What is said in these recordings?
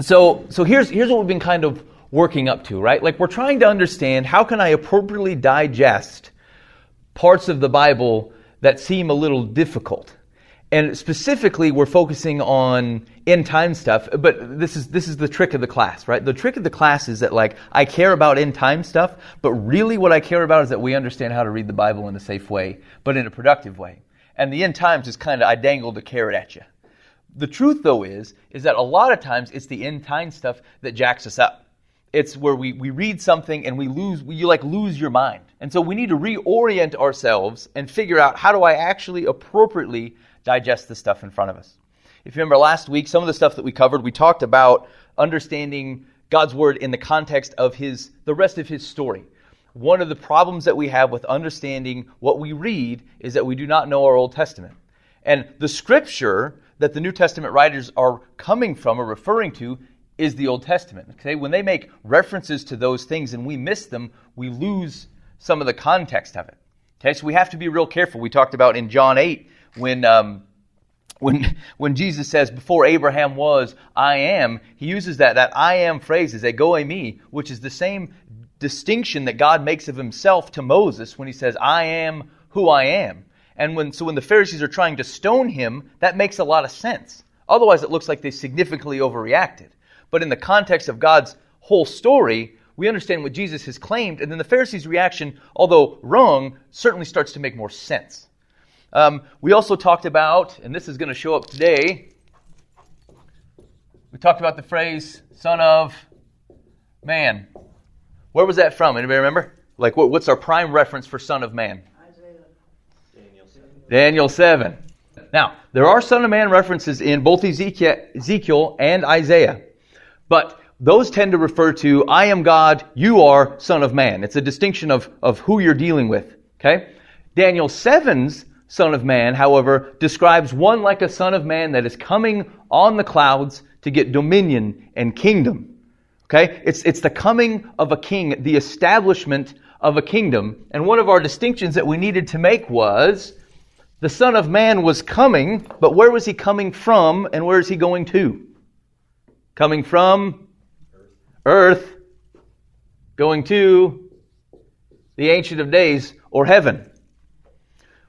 so so here's here's what we've been kind of working up to, right? Like we're trying to understand how can I appropriately digest parts of the Bible that seem a little difficult. And specifically, we're focusing on end time stuff. But this is this is the trick of the class, right? The trick of the class is that like I care about end time stuff, but really what I care about is that we understand how to read the Bible in a safe way, but in a productive way. And the end times is kind of I dangled a carrot at you. The truth, though, is is that a lot of times it's the end time stuff that jacks us up. It's where we, we read something and we lose we, you like lose your mind. And so we need to reorient ourselves and figure out how do I actually appropriately digest the stuff in front of us. If you remember last week, some of the stuff that we covered, we talked about understanding God's word in the context of his the rest of his story. One of the problems that we have with understanding what we read is that we do not know our Old Testament. And the scripture that the New Testament writers are coming from or referring to is the Old Testament. Okay? When they make references to those things and we miss them, we lose some of the context of it. Okay, so we have to be real careful. We talked about in John 8 when, um, when, when Jesus says, Before Abraham was, I am, he uses that, that I am phrase as ego eimi," which is the same distinction that God makes of himself to Moses when he says, I am who I am. And when, so when the Pharisees are trying to stone him, that makes a lot of sense. Otherwise, it looks like they significantly overreacted. But in the context of God's whole story, we understand what Jesus has claimed, and then the Pharisees' reaction, although wrong, certainly starts to make more sense. Um, we also talked about, and this is going to show up today, we talked about the phrase son of man. Where was that from? Anybody remember? Like, what, what's our prime reference for son of man? Daniel 7. Now, there are son of man references in both Ezekiel and Isaiah, but those tend to refer to I am God, you are son of man. It's a distinction of, of who you're dealing with. Okay? Daniel 7's Son of Man, however, describes one like a Son of Man that is coming on the clouds to get dominion and kingdom. Okay? It's, it's the coming of a king, the establishment of a kingdom. And one of our distinctions that we needed to make was the Son of Man was coming, but where was he coming from and where is he going to? Coming from earth, going to the Ancient of Days or heaven.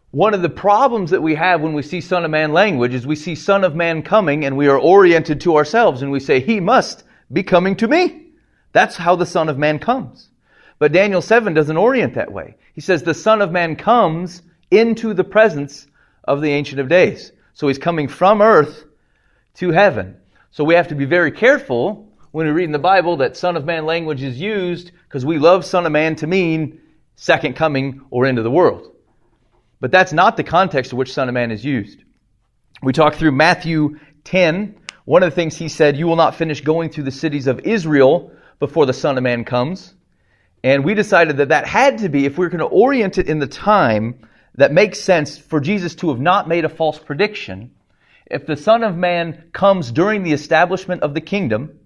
One of the problems that we have when we see Son of Man language is we see Son of Man coming and we are oriented to ourselves and we say, He must be coming to me. That's how the Son of Man comes. But Daniel 7 doesn't orient that way. He says the Son of Man comes into the presence of the Ancient of Days. So he's coming from earth to heaven. So we have to be very careful when we read in the Bible that Son of Man language is used because we love Son of Man to mean second coming or into the world. But that's not the context in which Son of Man is used. We talked through Matthew 10. One of the things he said, You will not finish going through the cities of Israel before the Son of Man comes. And we decided that that had to be, if we we're going to orient it in the time that makes sense for Jesus to have not made a false prediction, if the Son of Man comes during the establishment of the kingdom,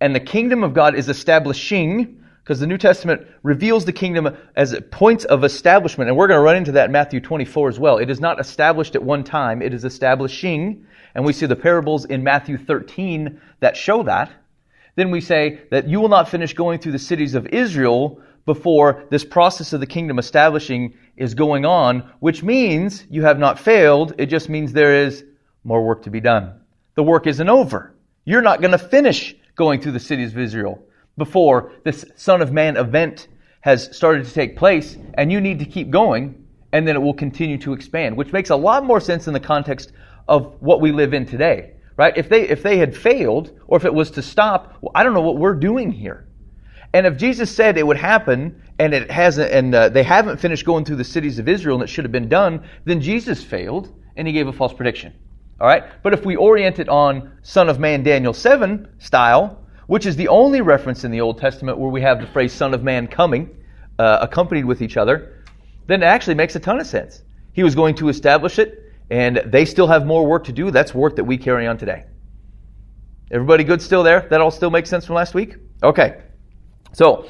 and the kingdom of God is establishing, because the New Testament reveals the kingdom as points of establishment, and we're going to run into that in Matthew 24 as well. It is not established at one time, it is establishing, and we see the parables in Matthew 13 that show that. Then we say that you will not finish going through the cities of Israel before this process of the kingdom establishing is going on, which means you have not failed. It just means there is more work to be done. The work isn't over. You're not going to finish going through the cities of Israel before this Son of Man event has started to take place, and you need to keep going, and then it will continue to expand, which makes a lot more sense in the context of what we live in today. Right? If they if they had failed, or if it was to stop, well, I don't know what we're doing here. And if Jesus said it would happen, and it hasn't, and uh, they haven't finished going through the cities of Israel, and it should have been done, then Jesus failed, and he gave a false prediction. All right. But if we orient it on Son of Man Daniel seven style, which is the only reference in the Old Testament where we have the phrase Son of Man coming, uh, accompanied with each other, then it actually makes a ton of sense. He was going to establish it, and they still have more work to do. That's work that we carry on today. Everybody good still there? That all still makes sense from last week? Okay. So,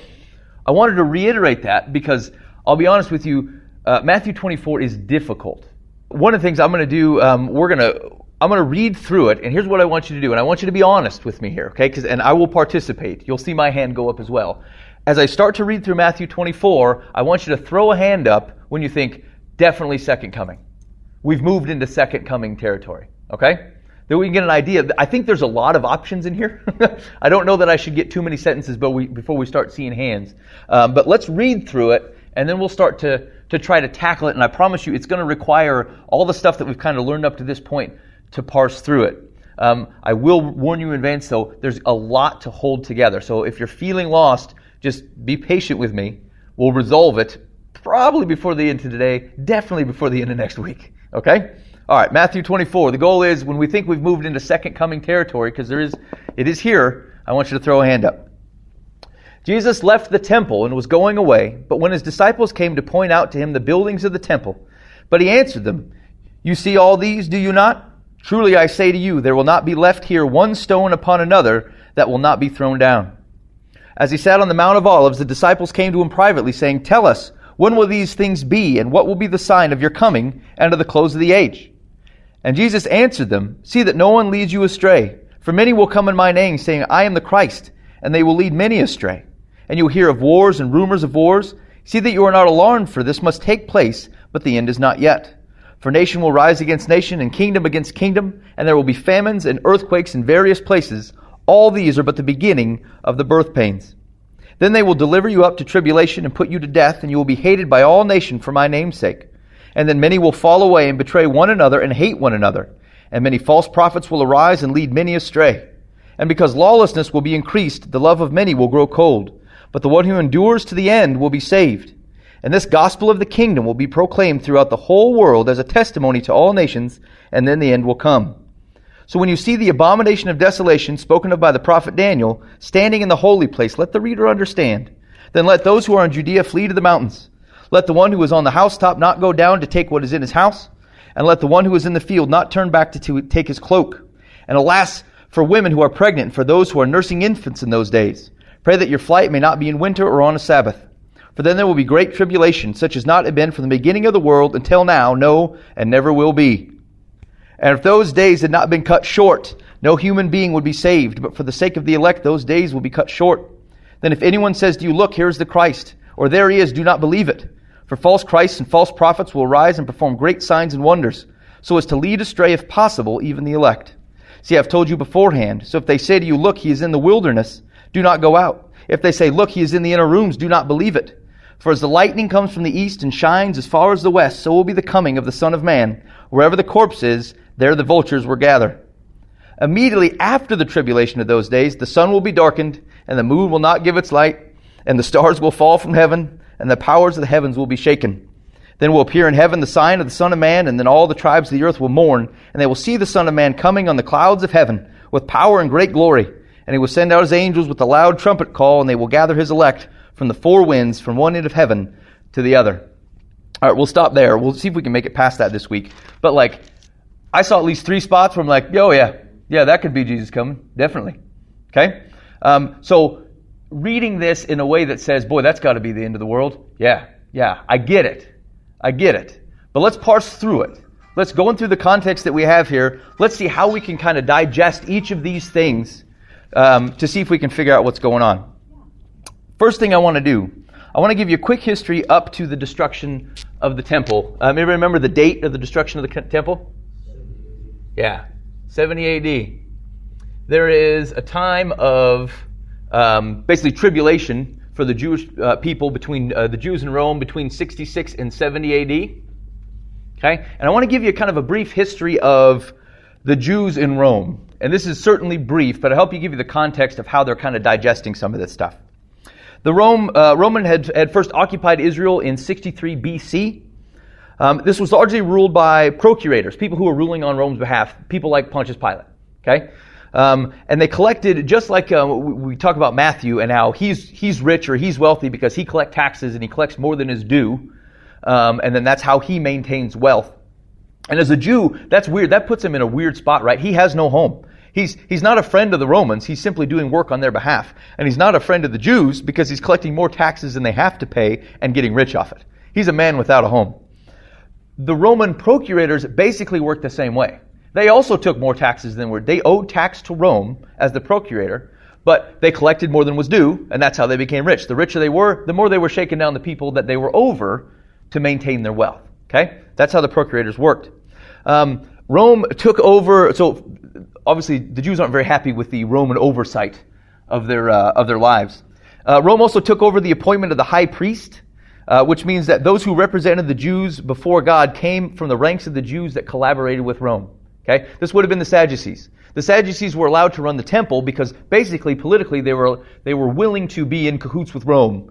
I wanted to reiterate that because I'll be honest with you, uh, Matthew 24 is difficult. One of the things I'm going to do, um, we're going to I'm going to read through it, and here's what I want you to do. And I want you to be honest with me here, okay? Because and I will participate. You'll see my hand go up as well. As I start to read through Matthew 24, I want you to throw a hand up when you think definitely second coming. We've moved into second coming territory, okay? Then we can get an idea. I think there's a lot of options in here. I don't know that I should get too many sentences but we, before we start seeing hands. Um, but let's read through it, and then we'll start to, to try to tackle it. And I promise you, it's going to require all the stuff that we've kind of learned up to this point to parse through it. Um, I will warn you in advance, though, there's a lot to hold together. So if you're feeling lost, just be patient with me. We'll resolve it probably before the end of today, definitely before the end of next week. Okay? All right, Matthew 24. The goal is when we think we've moved into second coming territory, because there is, it is here, I want you to throw a hand up. Jesus left the temple and was going away, but when his disciples came to point out to him the buildings of the temple, but he answered them, You see all these, do you not? Truly I say to you, there will not be left here one stone upon another that will not be thrown down. As he sat on the Mount of Olives, the disciples came to him privately, saying, Tell us, when will these things be, and what will be the sign of your coming and of the close of the age? And Jesus answered them, See that no one leads you astray. For many will come in my name, saying, I am the Christ, and they will lead many astray. And you will hear of wars and rumors of wars. See that you are not alarmed, for this must take place, but the end is not yet. For nation will rise against nation, and kingdom against kingdom, and there will be famines and earthquakes in various places. All these are but the beginning of the birth pains. Then they will deliver you up to tribulation and put you to death, and you will be hated by all nations for my name's sake. And then many will fall away and betray one another and hate one another. And many false prophets will arise and lead many astray. And because lawlessness will be increased, the love of many will grow cold. But the one who endures to the end will be saved. And this gospel of the kingdom will be proclaimed throughout the whole world as a testimony to all nations, and then the end will come. So when you see the abomination of desolation spoken of by the prophet Daniel standing in the holy place, let the reader understand. Then let those who are in Judea flee to the mountains. Let the one who is on the housetop not go down to take what is in his house, and let the one who is in the field not turn back to, take his cloak. And alas, for women who are pregnant, for those who are nursing infants in those days. Pray that your flight may not be in winter or on a Sabbath for then there will be great tribulation, such as not had been from the beginning of the world until now, no, and never will be. And if those days had not been cut short, no human being would be saved, but for the sake of the elect, those days will be cut short. Then if anyone says to you, Look, here is the Christ, or there he is, do not believe it. For false Christs and false prophets will rise and perform great signs and wonders, so as to lead astray, if possible, even the elect. See, I've told you beforehand. So if they say to you, Look, he is in the wilderness, do not go out. If they say, Look, he is in the inner rooms, do not believe it. For as the lightning comes from the east and shines as far as the west, so will be the coming of the Son of Man. Wherever the corpse is, there the vultures will gather. Immediately after the tribulation of those days, the sun will be darkened, and the moon will not give its light, and the stars will fall from heaven, and the powers of the heavens will be shaken. Then will appear in heaven the sign of the Son of Man, and then all the tribes of the earth will mourn, and they will see the Son of Man coming on the clouds of heaven with power and great glory. And he will send out his angels with a loud trumpet call, and they will gather his elect from the four winds from one end of heaven to the other. All right, we'll stop there. We'll see if we can make it past that this week. But like, I saw at least three spots where I'm like, oh yeah, yeah, that could be Jesus coming, definitely. Okay, um, so reading this in a way that says, boy, that's got to be the end of the world. Yeah, yeah, I get it, I get it. But let's parse through it. Let's go in through the context that we have here. Let's see how we can kind of digest each of these things um, to see if we can figure out what's going on. First thing I want to do, I want to give you a quick history up to the destruction of the temple. Um, anybody remember the date of the destruction of the temple? Yeah, 70 AD. There is a time of um, basically tribulation for the Jewish uh, people between uh, the Jews in Rome between 66 and 70 AD. Okay? And I want to give you kind of a brief history of the Jews in Rome. And this is certainly brief, but I hope you give you the context of how they're kind of digesting some of this stuff. The Rome, uh, Roman had, had first occupied Israel in 63 BC. Um, this was largely ruled by procurators, people who were ruling on Rome's behalf, people like Pontius Pilate. Okay? Um, and they collected, just like uh, we talk about Matthew and how he's, he's rich or he's wealthy because he collects taxes and he collects more than his due. Um, and then that's how he maintains wealth. And as a Jew, that's weird. That puts him in a weird spot, right? He has no home. He's, he's not a friend of the Romans. He's simply doing work on their behalf. And he's not a friend of the Jews because he's collecting more taxes than they have to pay and getting rich off it. He's a man without a home. The Roman procurators basically worked the same way. They also took more taxes than were. They owed tax to Rome as the procurator, but they collected more than was due, and that's how they became rich. The richer they were, the more they were shaking down the people that they were over to maintain their wealth. Okay? That's how the procurators worked. Um, Rome took over, so obviously the Jews aren't very happy with the Roman oversight of their, uh, of their lives. Uh, Rome also took over the appointment of the high priest, uh, which means that those who represented the Jews before God came from the ranks of the Jews that collaborated with Rome. Okay? This would have been the Sadducees. The Sadducees were allowed to run the temple because basically, politically, they were, they were willing to be in cahoots with Rome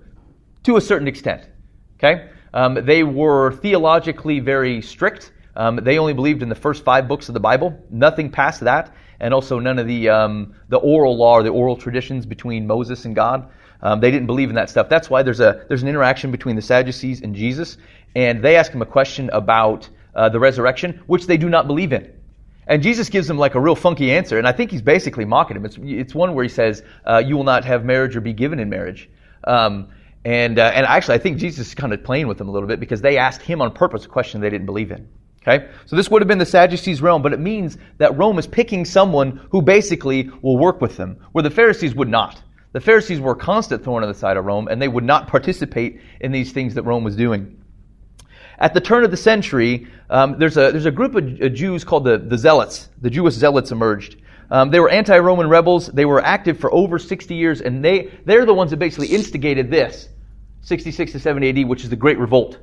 to a certain extent. Okay? Um, they were theologically very strict. Um, they only believed in the first five books of the Bible, nothing past that, and also none of the, um, the oral law or the oral traditions between Moses and God. Um, they didn't believe in that stuff. That's why there's, a, there's an interaction between the Sadducees and Jesus, and they ask him a question about uh, the resurrection, which they do not believe in. And Jesus gives him like a real funky answer, and I think he's basically mocking him. It's, it's one where he says, uh, You will not have marriage or be given in marriage. Um, and, uh, and actually, I think Jesus is kind of playing with them a little bit because they asked him on purpose a question they didn't believe in. Okay? So this would have been the Sadducees' realm, but it means that Rome is picking someone who basically will work with them, where the Pharisees would not. The Pharisees were a constant thorn on the side of Rome, and they would not participate in these things that Rome was doing. At the turn of the century, um, there's, a, there's a group of Jews called the, the Zealots. The Jewish Zealots emerged. Um, they were anti-Roman rebels. They were active for over 60 years, and they, they're the ones that basically instigated this, 66 to 70 AD, which is the Great Revolt.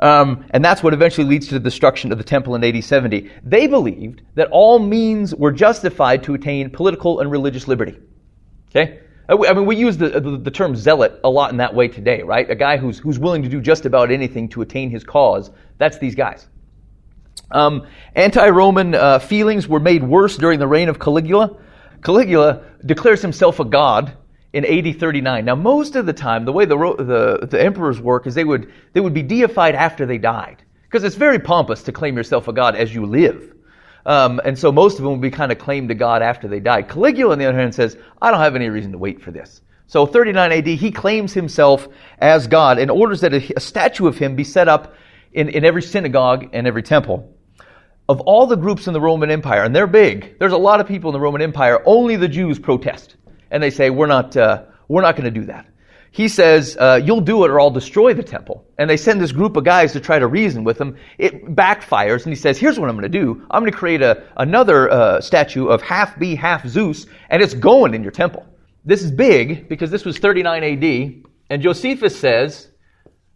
Um, and that's what eventually leads to the destruction of the temple in AD 70. They believed that all means were justified to attain political and religious liberty. Okay? Uh, I mean, we use the, the, the, term zealot a lot in that way today, right? A guy who's, who's willing to do just about anything to attain his cause. That's these guys. Um, anti-Roman uh, feelings were made worse during the reign of Caligula. Caligula declares himself a god in AD 39. Now, most of the time, the way the, the, the emperors work is they would, they would be deified after they died. Because it's very pompous to claim yourself a god as you live. Um, and so most of them will be kind of claimed to God after they die. Caligula, on the other hand, says, I don't have any reason to wait for this. So 39 AD, he claims himself as God and orders that a, a statue of him be set up in, in every synagogue and every temple. Of all the groups in the Roman Empire, and they're big, there's a lot of people in the Roman Empire, only the Jews protest. And they say, we're not, uh, we're not going to do that he says, uh, You'll do it or I'll destroy the temple. And they send this group of guys to try to reason with him. It backfires, and he says, Here's what I'm going to do I'm going to create a, another uh, statue of half be, half Zeus, and it's going in your temple. This is big because this was 39 AD, and Josephus says,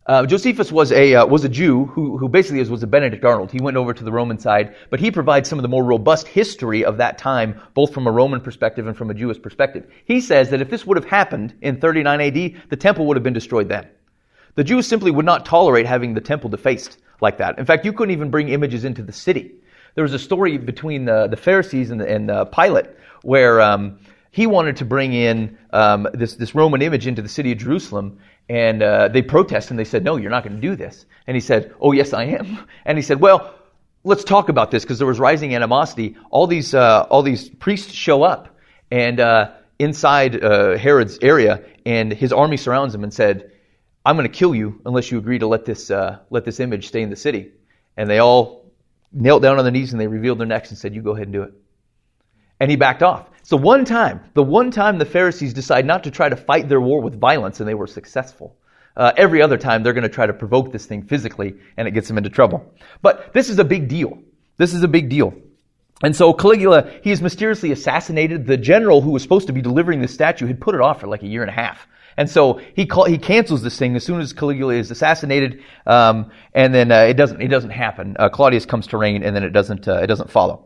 uh, Josephus was a, uh, was a Jew who, who basically was a Benedict Arnold. He went over to the Roman side, but he provides some of the more robust history of that time, both from a Roman perspective and from a Jewish perspective. He says that if this would have happened in 39 AD, the temple would have been destroyed then. The Jews simply would not tolerate having the temple defaced like that. In fact, you couldn't even bring images into the city. There was a story between the, the Pharisees and, the, and uh, Pilate where um, he wanted to bring in um, this, this Roman image into the city of Jerusalem, and uh, they protested and they said, No, you're not going to do this. And he said, Oh, yes, I am. And he said, Well, let's talk about this because there was rising animosity. All these, uh, all these priests show up and uh, inside uh, Herod's area, and his army surrounds him and said, I'm going to kill you unless you agree to let this, uh, let this image stay in the city. And they all knelt down on their knees and they revealed their necks and said, You go ahead and do it. And he backed off. So one time, the one time the Pharisees decide not to try to fight their war with violence and they were successful. Uh, every other time they're going to try to provoke this thing physically and it gets them into trouble. But this is a big deal. This is a big deal. And so Caligula, he is mysteriously assassinated. The general who was supposed to be delivering the statue had put it off for like a year and a half. And so he call, he cancels this thing as soon as Caligula is assassinated, um, and then uh, it doesn't it doesn't happen. Uh, Claudius comes to reign, and then it doesn't uh, it doesn't follow.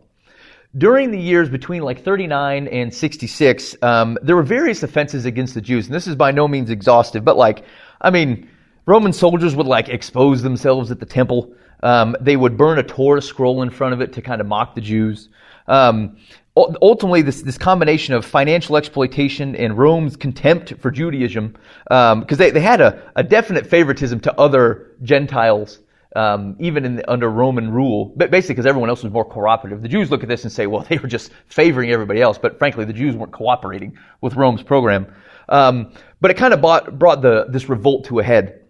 During the years between like 39 and 66, um, there were various offenses against the Jews, and this is by no means exhaustive, but like, I mean, Roman soldiers would like expose themselves at the temple. Um, they would burn a Torah scroll in front of it to kind of mock the Jews. Um, ultimately, this, this combination of financial exploitation and Rome's contempt for Judaism, because um, they, they had a, a definite favoritism to other Gentiles um, even in under Roman rule, but basically because everyone else was more cooperative. The Jews look at this and say, well, they were just favoring everybody else, but frankly, the Jews weren't cooperating with Rome's program. Um, but it kind of brought, brought the, this revolt to a head.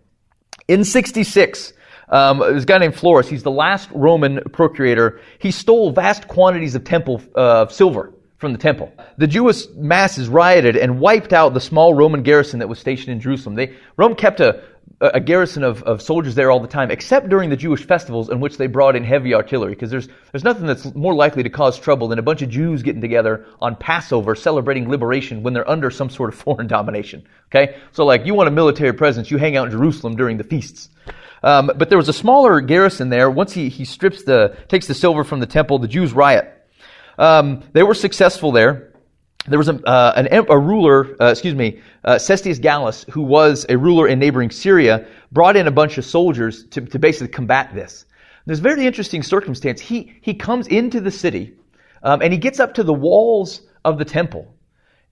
In 66, Um, this guy named Florus, he's the last Roman procurator. He stole vast quantities of temple uh, silver from the temple. The Jewish masses rioted and wiped out the small Roman garrison that was stationed in Jerusalem. They, Rome kept a, a garrison of, of soldiers there all the time, except during the Jewish festivals in which they brought in heavy artillery, because there's, there's nothing that's more likely to cause trouble than a bunch of Jews getting together on Passover celebrating liberation when they're under some sort of foreign domination. Okay? So like, you want a military presence, you hang out in Jerusalem during the feasts. Um, but there was a smaller garrison there. Once he, he strips the, takes the silver from the temple, the Jews riot. Um, they were successful there. There was a, uh, an, a ruler, uh, excuse me, uh, Cestius Gallus, who was a ruler in neighboring Syria, brought in a bunch of soldiers to, to basically combat this. There's a very interesting circumstance. He, he comes into the city, um, and he gets up to the walls of the temple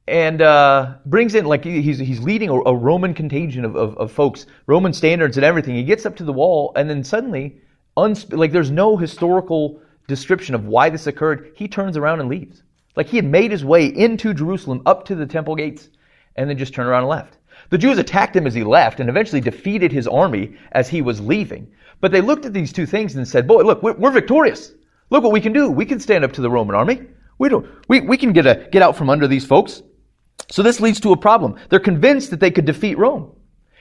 and uh, brings in like he's he's leading a, a Roman contagion of, of, of, folks, Roman standards and everything. He gets up to the wall, and then suddenly, unsp- like there's no historical description of why this occurred, he turns around and leaves. Like he had made his way into Jerusalem up to the temple gates and then just turned around and left. The Jews attacked him as he left and eventually defeated his army as he was leaving. But they looked at these two things and said, boy, look, we're, we're victorious. Look what we can do. We can stand up to the Roman army. We don't, we, we can get a, get out from under these folks. So this leads to a problem. They're convinced that they could defeat Rome.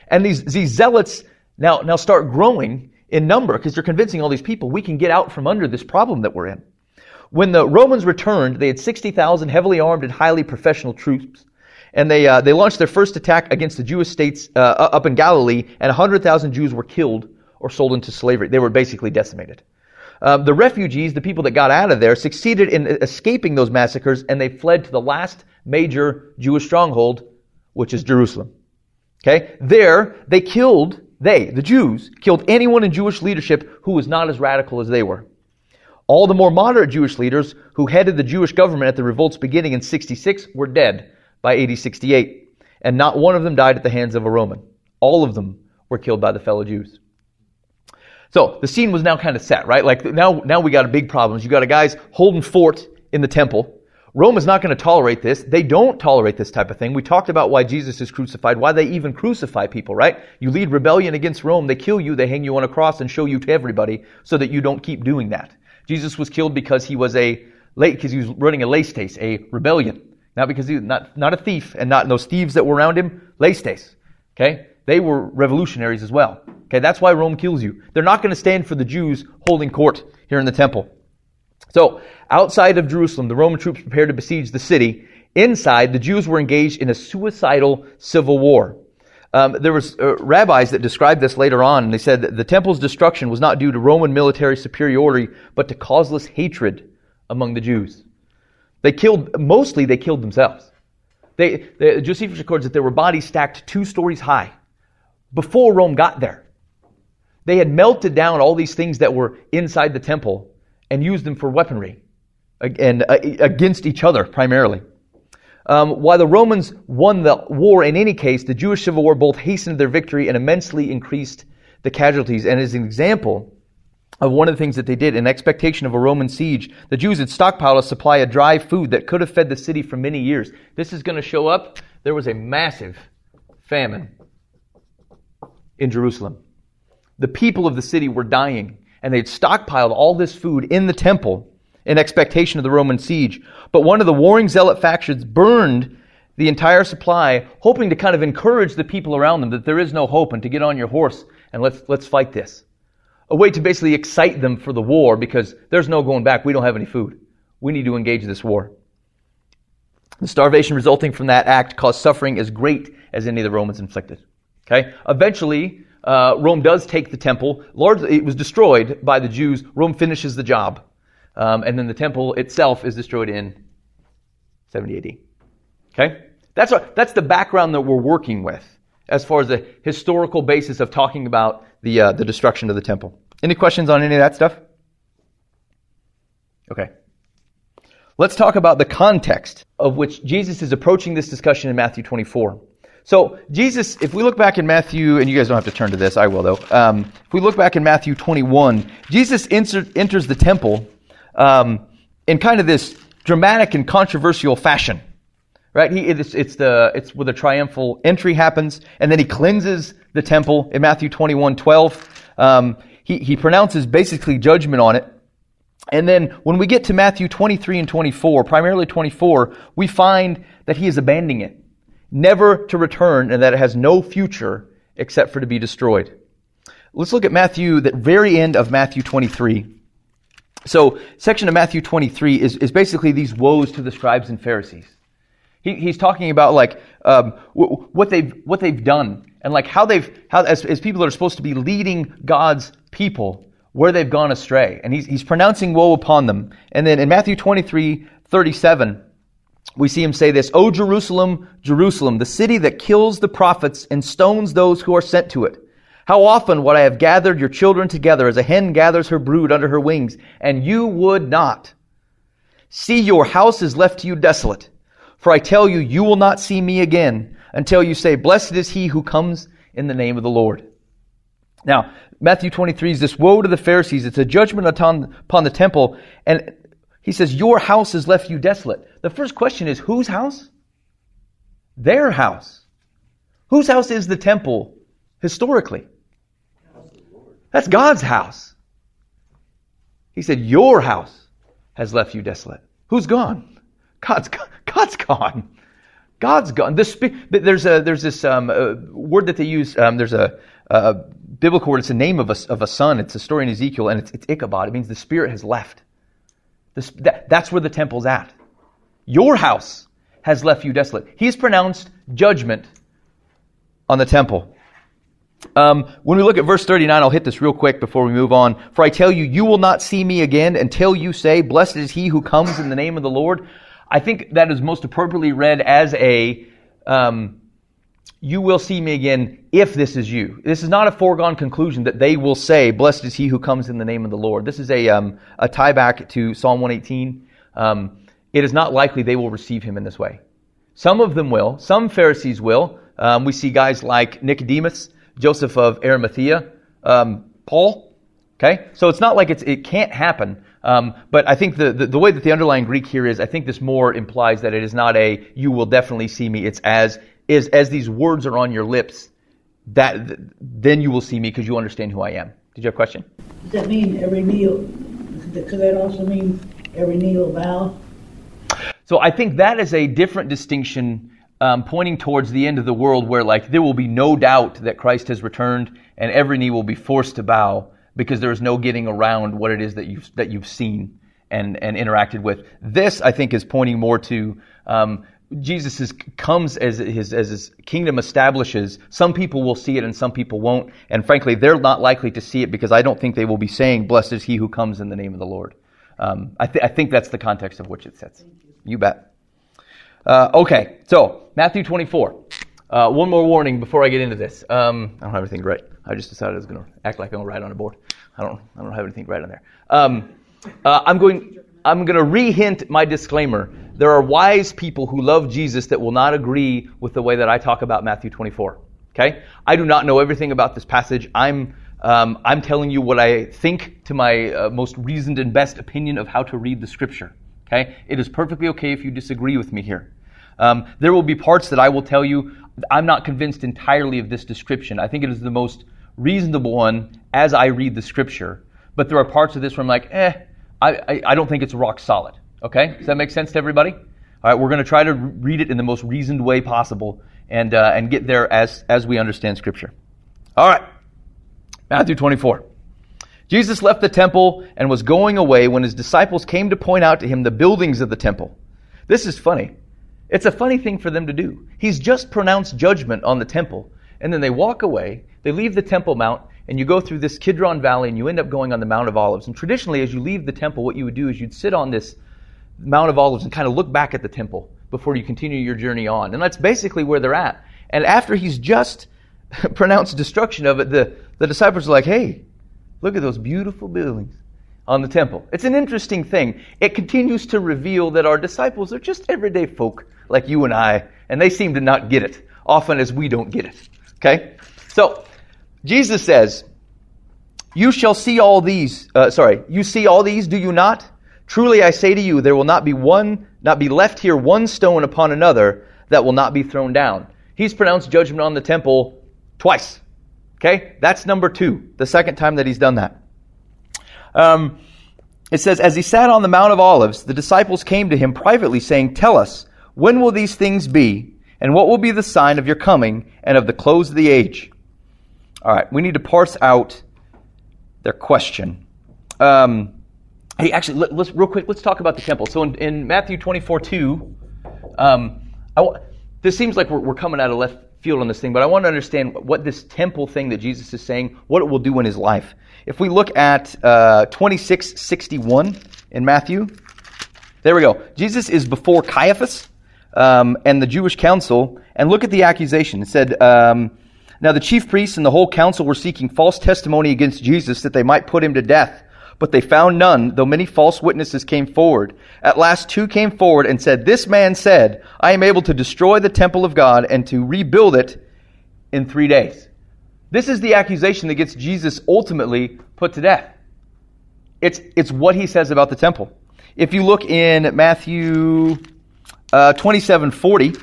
And these, these zealots now, now start growing in number because they're convincing all these people we can get out from under this problem that we're in. When the Romans returned, they had 60,000 heavily armed and highly professional troops. And they, uh, they launched their first attack against the Jewish states uh, up in Galilee, and 100,000 Jews were killed or sold into slavery. They were basically decimated. Uh, the refugees, the people that got out of there, succeeded in escaping those massacres, and they fled to the last major Jewish stronghold, which is Jerusalem. Okay? There, they killed they, the Jews, killed anyone in Jewish leadership who was not as radical as they were. All the more moderate Jewish leaders who headed the Jewish government at the revolt's beginning in 66 were dead by AD 68, and not one of them died at the hands of a Roman. All of them were killed by the fellow Jews. So the scene was now kind of set, right? Like now, now we got a big problem. You got a guys holding fort in the temple. Rome is not going to tolerate this. They don't tolerate this type of thing. We talked about why Jesus is crucified, why they even crucify people, right? You lead rebellion against Rome, they kill you, they hang you on a cross and show you to everybody so that you don't keep doing that. Jesus was killed because he was a late because he was running a lestes, a rebellion. Not because he was not, not a thief and not those thieves that were around him, lestes. Okay? They were revolutionaries as well. Okay, that's why Rome kills you. They're not going to stand for the Jews holding court here in the temple. So, outside of Jerusalem, the Roman troops prepared to besiege the city. Inside, the Jews were engaged in a suicidal civil war. Um, there was uh, rabbis that described this later on, and they said that the temple's destruction was not due to Roman military superiority, but to causeless hatred among the Jews. They killed, mostly they killed themselves. They, they, Josephus records that there were bodies stacked two stories high before Rome got there. They had melted down all these things that were inside the temple and used them for weaponry and uh, against each other primarily. Um, while the Romans won the war in any case, the Jewish civil war both hastened their victory and immensely increased the casualties. And as an example of one of the things that they did in expectation of a Roman siege, the Jews had stockpiled a supply of dry food that could have fed the city for many years. This is going to show up. There was a massive famine in Jerusalem. The people of the city were dying and they'd stockpiled all this food in the temple in expectation of the Roman siege. But one of the warring zealot factions burned the entire supply, hoping to kind of encourage the people around them that there is no hope and to get on your horse and let's, let's fight this. A way to basically excite them for the war because there's no going back. We don't have any food. We need to engage this war. The starvation resulting from that act caused suffering as great as any of the Romans inflicted. Okay? Eventually, uh, Rome does take the temple. Largely, it was destroyed by the Jews. Rome finishes the job. Um, and then the temple itself is destroyed in 70 AD. Okay? That's, what, that's the background that we're working with as far as the historical basis of talking about the, uh, the destruction of the temple. Any questions on any of that stuff? Okay. Let's talk about the context of which Jesus is approaching this discussion in Matthew 24. So Jesus, if we look back in Matthew, and you guys don't have to turn to this, I will though. Um, if we look back in Matthew 21, Jesus enters the temple um, in kind of this dramatic and controversial fashion, right? He, it's, it's the it's where the triumphal entry happens, and then he cleanses the temple in Matthew 21, 12. Um, he, he pronounces basically judgment on it. And then when we get to Matthew 23 and 24, primarily 24, we find that he is abandoning it, never to return, and that it has no future except for to be destroyed. Let's look at Matthew, the very end of Matthew 23. So, section of Matthew 23 is, is basically these woes to the scribes and Pharisees. He, he's talking about like um, what they've what they've done and like how they've how as, as people that are supposed to be leading God's people where they've gone astray. And he's, he's pronouncing woe upon them. And then in Matthew 23, 37, we see him say this, O Jerusalem, Jerusalem, the city that kills the prophets and stones those who are sent to it. How often would I have gathered your children together as a hen gathers her brood under her wings, and you would not. See, your house is left to you desolate. For I tell you, you will not see me again until you say, Blessed is he who comes in the name of the Lord. Now, Matthew 23 is this woe to the Pharisees. It's a judgment upon, upon the temple. And he says, Your house has left you desolate. The first question is, whose house? Their house. Whose house is the temple historically? That's God's house. He said, Your house has left you desolate. Who's gone? God's, God's gone. God's gone. This, there's a, there's this um, word that they use. Um, there's a, a biblical word. It's the name of a, of a son. It's a story in Ezekiel, and it's, it's Ichabod. It means the spirit has left. That, that's where the temple's at. Your house has left you desolate. He's pronounced judgment on the temple. Um, when we look at verse 39, I'll hit this real quick before we move on. For I tell you, you will not see me again until you say, Blessed is he who comes in the name of the Lord. I think that is most appropriately read as a, um, you will see me again if this is you. This is not a foregone conclusion that they will say, Blessed is he who comes in the name of the Lord. This is a, um, a tie back to Psalm 118. Um, it is not likely they will receive him in this way. Some of them will. Some Pharisees will. Um, we see guys like Nicodemus, Joseph of Arimathea, um, Paul. Okay? So it's not like it's, it can't happen. Um, but I think the, the, the, way that the underlying Greek here is, I think this more implies that it is not a, you will definitely see me. It's as, is as these words are on your lips, that then you will see me because you understand who I am. Did you have a question? Does that mean every knee? Could that also mean every knee will bow? So I think that is a different distinction, um, pointing towards the end of the world, where like there will be no doubt that Christ has returned, and every knee will be forced to bow because there is no getting around what it is that you've that you've seen and and interacted with. This I think is pointing more to um, Jesus is, comes as his, as his kingdom establishes. Some people will see it and some people won't. And frankly, they're not likely to see it because I don't think they will be saying, Blessed is he who comes in the name of the Lord. Um, I, th- I, think that's the context of which it. You. you bet. Uh, okay, so Matthew 24. Uh, one more warning before I get into this. Um, I don't have anything right. I just decided I was going to act like I'm going to write on a board. I don't. I don't have anything right on there. Um, uh, I'm going. I'm going to re-hint my disclaimer. There are wise people who love Jesus that will not agree with the way that I talk about Matthew 24. Okay? I do not know everything about this passage. I'm, um, I'm telling you what I think to my uh, most reasoned and best opinion of how to read the scripture. Okay? It is perfectly okay if you disagree with me here. Um, there will be parts that I will tell you I'm not convinced entirely of this description. I think it is the most reasonable one as I read the scripture. But there are parts of this where I'm like, eh, I, I, I don't think it's rock solid. Okay? Does that make sense to everybody? All right, we're going to try to read it in the most reasoned way possible and, uh, and get there as, as we understand Scripture. All right, Matthew 24. Jesus left the temple and was going away when his disciples came to point out to him the buildings of the temple. This is funny. It's a funny thing for them to do. He's just pronounced judgment on the temple, and then they walk away, they leave the Temple Mount, and you go through this Kidron Valley and you end up going on the Mount of Olives. And traditionally, as you leave the temple, what you would do is you'd sit on this Mount of Olives and kind of look back at the temple before you continue your journey on. And that's basically where they're at. And after he's just pronounced destruction of it, the, the disciples are like, hey, look at those beautiful buildings on the temple. It's an interesting thing. It continues to reveal that our disciples are just everyday folk like you and I, and they seem to not get it, often as we don't get it. Okay? So, Jesus says, You shall see all these, uh, sorry, you see all these, do you not? Truly I say to you, there will not be one, not be left here one stone upon another that will not be thrown down. He's pronounced judgment on the temple twice. Okay? That's number two, the second time that he's done that. Um, it says, As he sat on the Mount of Olives, the disciples came to him privately, saying, Tell us, when will these things be? And what will be the sign of your coming and of the close of the age? All right, we need to parse out their question. Um, hey, actually, let, us real quick. Let's talk about the temple. So in, in Matthew twenty four two, um, this seems like we're, we're coming out of left field on this thing, but I want to understand what this temple thing that Jesus is saying, what it will do in his life. If we look at uh, twenty six sixty one in Matthew, there we go. Jesus is before Caiaphas um, and the Jewish council, and look at the accusation. It said, um, Now the chief priests and the whole council were seeking false testimony against Jesus that they might put him to death. But they found none, though many false witnesses came forward. At last two came forward and said, This man said, I am able to destroy the temple of God and to rebuild it in three days. This is the accusation that gets Jesus ultimately put to death. It's, it's what he says about the temple. If you look in Matthew uh, 2740.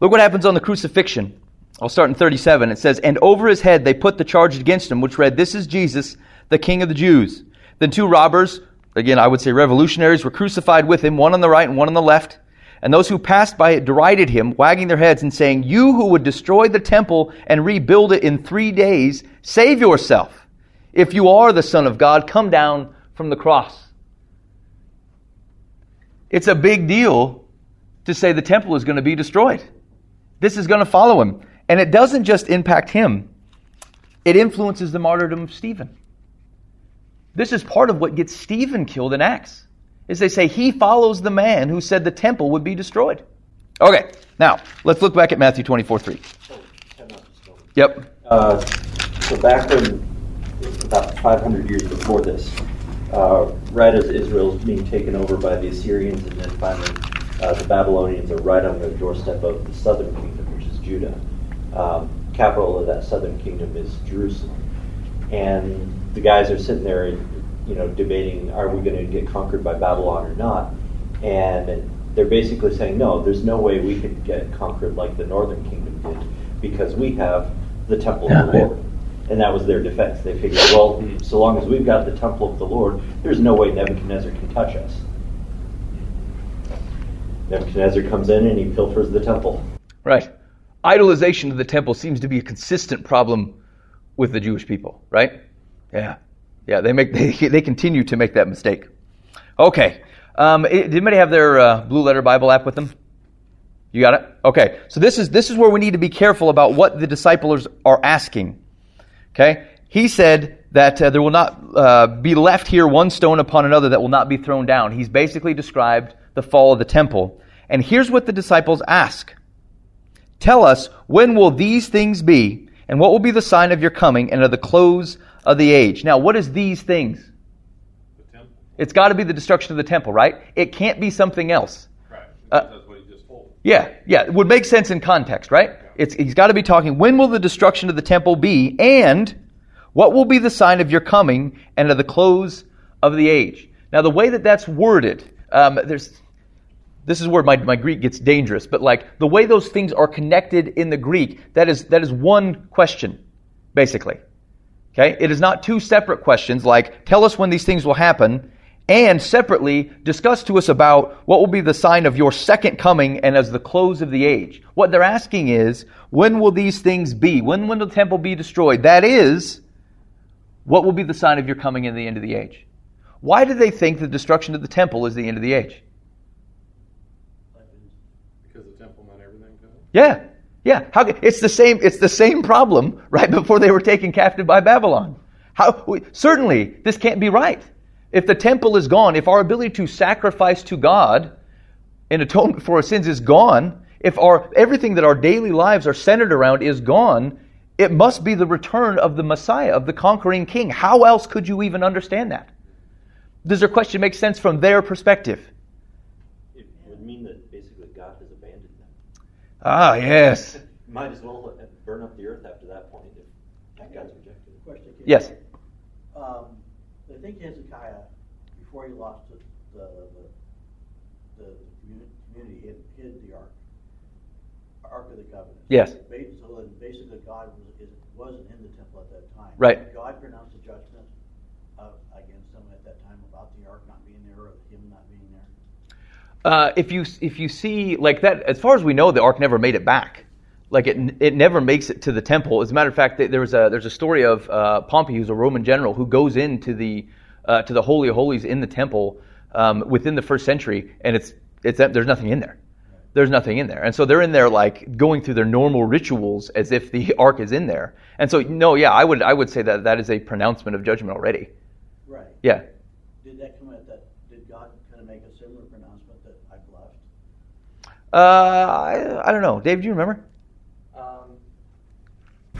Look what happens on the crucifixion. I'll start in 37. It says, And over his head they put the charge against him, which read, This is Jesus, the King of the Jews. Then two robbers, again, I would say revolutionaries, were crucified with him, one on the right and one on the left. And those who passed by it derided him, wagging their heads and saying, You who would destroy the temple and rebuild it in three days, save yourself. If you are the Son of God, come down from the cross. It's a big deal to say the temple is going to be destroyed. This is going to follow him. And it doesn't just impact him, it influences the martyrdom of Stephen. This is part of what gets Stephen killed in Acts. Is they say he follows the man who said the temple would be destroyed. Okay, now let's look back at Matthew 24 3. Yep. Uh, so back when, about 500 years before this, uh, right as Israel is being taken over by the Assyrians, and then finally uh, the Babylonians are right on the doorstep of the southern kingdom, which is Judah. Um, capital of that southern kingdom is Jerusalem, and the guys are sitting there, you know, debating: Are we going to get conquered by Babylon or not? And they're basically saying, no, there's no way we could get conquered like the northern kingdom did, because we have the temple of the Lord. And that was their defense. They figured, well, so long as we've got the temple of the Lord, there's no way Nebuchadnezzar can touch us. Nebuchadnezzar comes in and he pilfers the temple. Right. Idolization of the temple seems to be a consistent problem with the Jewish people, right? Yeah. Yeah, they make they, they continue to make that mistake. Okay. Um, did anybody have their uh, Blue Letter Bible app with them? You got it? Okay. So this is this is where we need to be careful about what the disciples are asking. Okay? He said that uh, there will not uh, be left here one stone upon another that will not be thrown down. He's basically described the fall of the temple. And here's what the disciples ask Tell us, when will these things be, and what will be the sign of your coming and of the close of the age? Now, what is these things? The it's got to be the destruction of the temple, right? It can't be something else. Right. Uh, That's what he just told. Yeah, yeah. It would make sense in context, right? It's, he's got to be talking, when will the destruction of the temple be? And what will be the sign of your coming and of the close of the age? Now, the way that that's worded, um, there's, this is where my, my Greek gets dangerous, but like the way those things are connected in the Greek, that is, that is one question, basically. Okay? It is not two separate questions like, tell us when these things will happen, and separately discuss to us about what will be the sign of your second coming and as the close of the age. What they're asking is, when will these things be? When will the temple be destroyed? That is, what will be the sign of your coming and the end of the age? Why do they think the destruction of the temple is the end of the age? Because the temple meant everything to them? Yeah. Yeah. How, it's the same, it's the same problem right before they were taken captive by Babylon. How, certainly, this can't be right. If the temple is gone, if our ability to sacrifice to God in atonement for our sins is gone, if our everything that our daily lives are centered around is gone, it must be the return of the Messiah, of the conquering king. How else could you even understand that? Does their question make sense from their perspective? It would mean that basically God has abandoned them. Ah, yes. Might as well burn up the earth after that point if God's rejected. Question. Yes. Um, I think Hezekiah, before he lost the, the, the, the community, hid, hid the ark, ark of the covenant. Yes. So then basically God was, wasn't in the temple at that time. Right. God pronounced a judgment uh, against them at that time about the ark not being there or him not being there. Uh, if you if you see like that, as far as we know, the ark never made it back. Like it, it never makes it to the temple. As a matter of fact, there was a there's a story of uh, Pompey, who's a Roman general, who goes into the uh, to the holy of holies in the temple um, within the first century, and it's it's there's nothing in there. There's nothing in there, and so they're in there like going through their normal rituals as if the ark is in there. And so no, yeah, I would I would say that that is a pronouncement of judgment already. Right. Yeah. Did that come at that? Did God kind of make a similar pronouncement that I've left? Uh, I, I don't know, Dave. Do you remember? Um,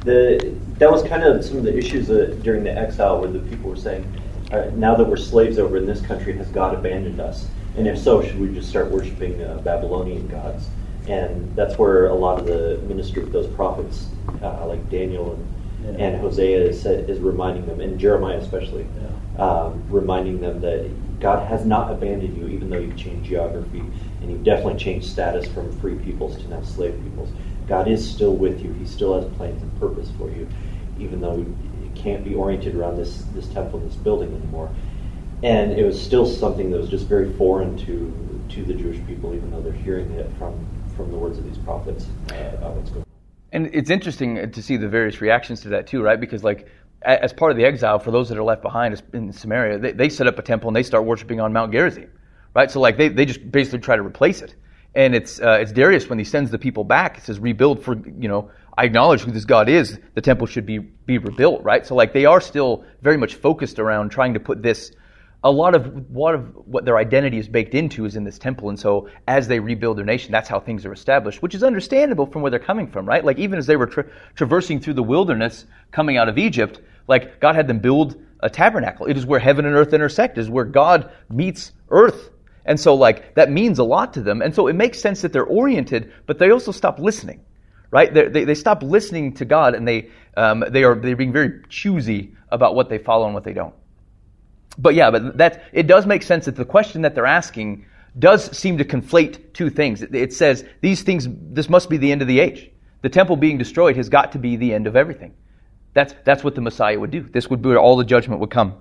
the that was kind of some of the issues uh, during the exile where the people were saying, uh, now that we're slaves over in this country, has God abandoned us? And if so, should we just start worshiping uh, Babylonian gods? And that's where a lot of the ministry of those prophets, uh, like Daniel and, Yeah. and Hosea, is, is reminding them, and Jeremiah especially, um, reminding them that God has not abandoned you, even though you've changed geography and you've definitely changed status from free peoples to now slave peoples. God is still with you. He still has plans and purpose for you, even though it can't be oriented around this, this temple, this building anymore. And it was still something that was just very foreign to to the Jewish people, even though they're hearing it from from the words of these prophets uh. And it's interesting to see the various reactions to that too, right? Because like as part of the exile, for those that are left behind in Samaria, they, they set up a temple and they start worshiping on Mount Gerizim, right? So like they, they just basically try to replace it. And it's uh, it's Darius when he sends the people back. It says rebuild for you know I acknowledge who this God is. The temple should be be rebuilt, right? So like they are still very much focused around trying to put this. A lot of what of what their identity is baked into is in this temple, and so as they rebuild their nation, that's how things are established, which is understandable from where they're coming from, right? Like even as they were tra- traversing through the wilderness, coming out of Egypt, like God had them build a tabernacle. It is where heaven and earth intersect. It is where God meets earth. And so, like, that means a lot to them. And so it makes sense that they're oriented, but they also stop listening, right? They, they, they stop listening to God and they, um, they are, they're being very choosy about what they follow and what they don't. But yeah, but that, it does make sense that the question that they're asking does seem to conflate two things. It, it says, these things, this must be the end of the age. The temple being destroyed has got to be the end of everything. That's, that's what the Messiah would do. This would be where all the judgment would come.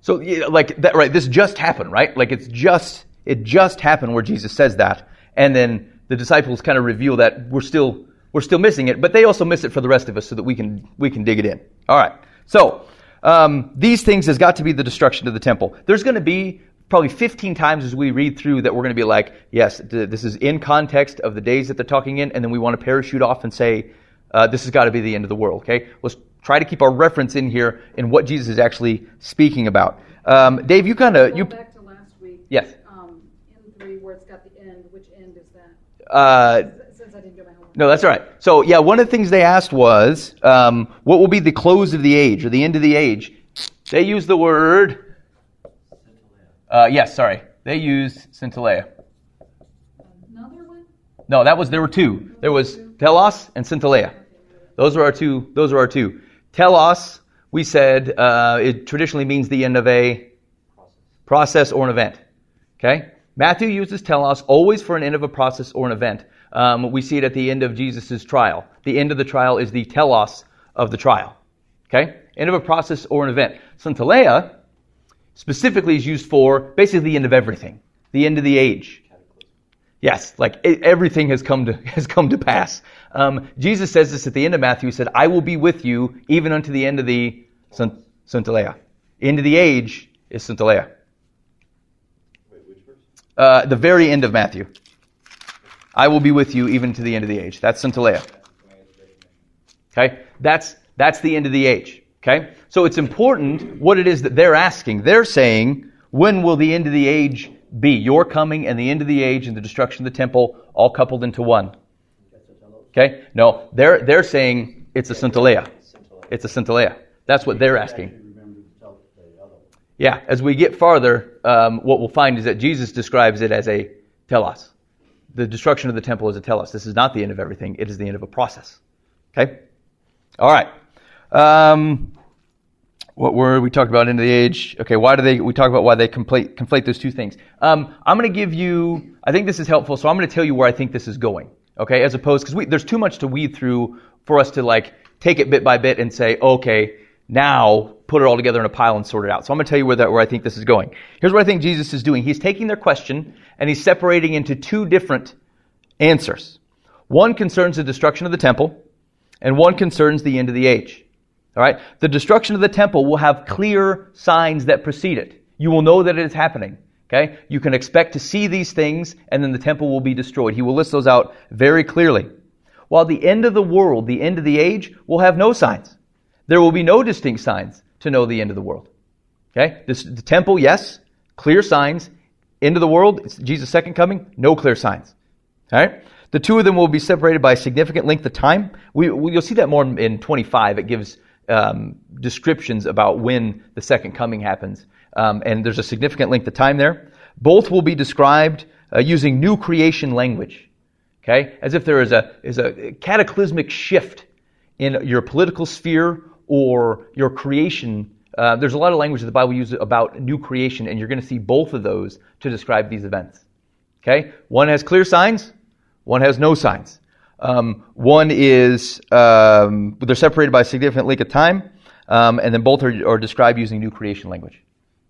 So, like that, right? This just happened, right? Like it's just it just happened where Jesus says that, and then the disciples kind of reveal that we're still we're still missing it, but they also miss it for the rest of us so that we can we can dig it in. All right. So um, these things has got to be the destruction of the temple. There's going to be probably 15 times as we read through that we're going to be like, yes, th- this is in context of the days that they're talking in, and then we want to parachute off and say, uh, this has got to be the end of the world. Okay, let's try to keep our reference in here in what Jesus is actually speaking about. Um, Dave, you kind of you back to last week. Yes. Um, in three, where it's got the end, which end is that? Uh, Since I didn't do my homework. no, that's all right. So yeah, one of the things they asked was, um, what will be the close of the age or the end of the age? They used the word. Uh, yes, sorry. They used Synteleia. Another one? No, that was there were two. There was telos and Synteleia. Those are our two. Those are our two. Telos, we said, uh, it traditionally means the end of a process or an event. Okay. Matthew uses telos always for an end of a process or an event. Um, we see it at the end of Jesus' trial. The end of the trial is the telos of the trial. Okay. End of a process or an event. Synteleia specifically is used for basically the end of everything, the end of the age. Yes, like everything has come to has come to pass. Um, Jesus says this at the end of Matthew. He said, "I will be with you even unto the end of the scint- synteleia." End of the age is synteleia. Uh, the very end of Matthew. I will be with you even to the end of the age. That's synteleia. Okay, that's that's the end of the age. Okay, so it's important what it is that they're asking. They're saying, when will the end of the age be? Your coming and the end of the age and the destruction of the temple all coupled into one. Okay, no, they're they're saying it's a synteleia. It's a synteleia. That's what they're asking. Actually remember to tell the other one. Yeah, as we get farther, um, what we'll find is that Jesus describes it as a telos. The destruction of the temple is a telos. This is not the end of everything, it is the end of a process. Okay? All right. Um, what were we talked about end of the age? Okay, why do they? We talk about why they conflate, conflate those two things. Um, I'm going to give you. I think this is helpful, so I'm going to tell you where I think this is going. Okay, as opposed because there's too much to weed through for us to like take it bit by bit and say, okay, now put it all together in a pile and sort it out. So I'm going to tell you where that where I think this is going. Here's what I think Jesus is doing. He's taking their question and he's separating into two different answers. One concerns the destruction of the temple, and one concerns the end of the age. All right? The destruction of the temple will have clear signs that precede it. You will know that it is happening. Okay? You can expect to see these things, and then the temple will be destroyed. He will list those out very clearly. While the end of the world, the end of the age, will have no signs. There will be no distinct signs to know the end of the world. Okay? This, the temple, yes, clear signs. End of the world, it's Jesus' second coming, no clear signs. All right? The two of them will be separated by a significant length of time. We, we, you'll see that more in 25. It gives um, descriptions about when the second coming happens. Um, and there's a significant length of time there. Both will be described uh, using new creation language. Okay? As if there is a, is a cataclysmic shift in your political sphere or your creation. Uh, there's a lot of language that the Bible uses about new creation, and you're going to see both of those to describe these events. Okay? One has clear signs, one has no signs. Um, one is um, they're separated by a significant length of time, um, and then both are, are, described using new creation language.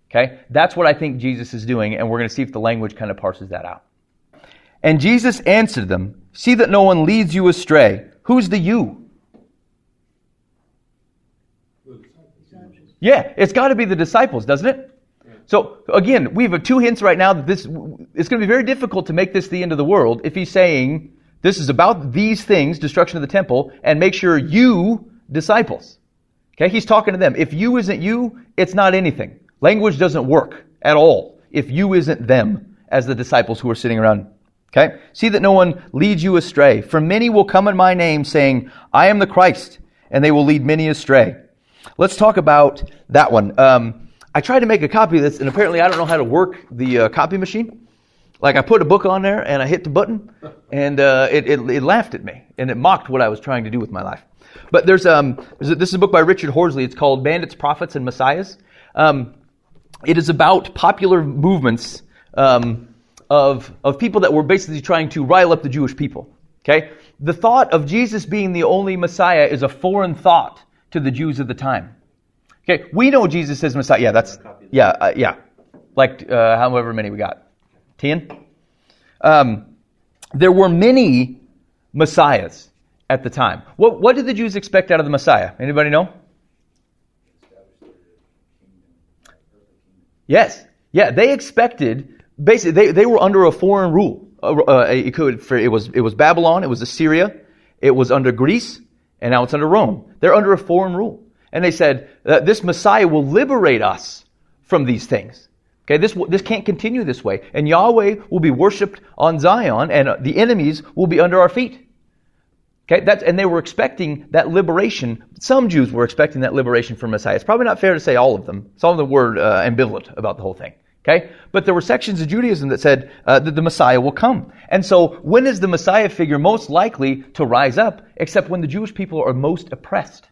Okay, that's what I think Jesus is doing, and we're going to see if the language kind of parses that out. And Jesus answered them, "See that no one leads you astray. Who's the you?" Yeah, it's got to be the disciples, doesn't it? So again, we have two hints right now that this it's going to be very difficult to make this the end of the world if he's saying this is about these things, destruction of the temple, and make sure you disciples. Okay, he's talking to them. If you isn't you, it's not anything. Language doesn't work at all if you isn't them as the disciples who are sitting around. Okay? See that no one leads you astray. For many will come in my name saying, I am the Christ, and they will lead many astray. Let's talk about that one. Um, I tried to make a copy of this, and apparently I don't know how to work the uh, copy machine. Like I put a book on there, and I hit the button, and uh, it, it, it, laughed at me, and it mocked what I was trying to do with my life. But there's, um, there's a, this is a book by Richard Horsley. It's called Bandits, Prophets, and Messiahs. Um, it is about popular movements um, of, of people that were basically trying to rile up the Jewish people. Okay? The thought of Jesus being the only Messiah is a foreign thought to the Jews of the time. Okay, we know Jesus is Messiah. Yeah, that's yeah, uh, yeah. Like uh, however many we got, ten. Um, there were many messiahs at the time. What what did the Jews expect out of the Messiah? Anybody know? Yes, yeah. They expected basically they, they were under a foreign rule. Uh, uh it could for, it was it was Babylon, it was Assyria, it was under Greece, and now it's under Rome. They're under a foreign rule. And they said, this Messiah will liberate us from these things. Okay, this, this can't continue this way. And Yahweh will be worshiped on Zion, and the enemies will be under our feet. Okay, that's, and they were expecting that liberation. Some Jews were expecting that liberation from Messiah. It's probably not fair to say all of them. Some of them were uh, ambivalent about the whole thing. Okay, but there were sections of Judaism that said uh, that the Messiah will come. And so, when is the Messiah figure most likely to rise up? Except when the Jewish people are most oppressed.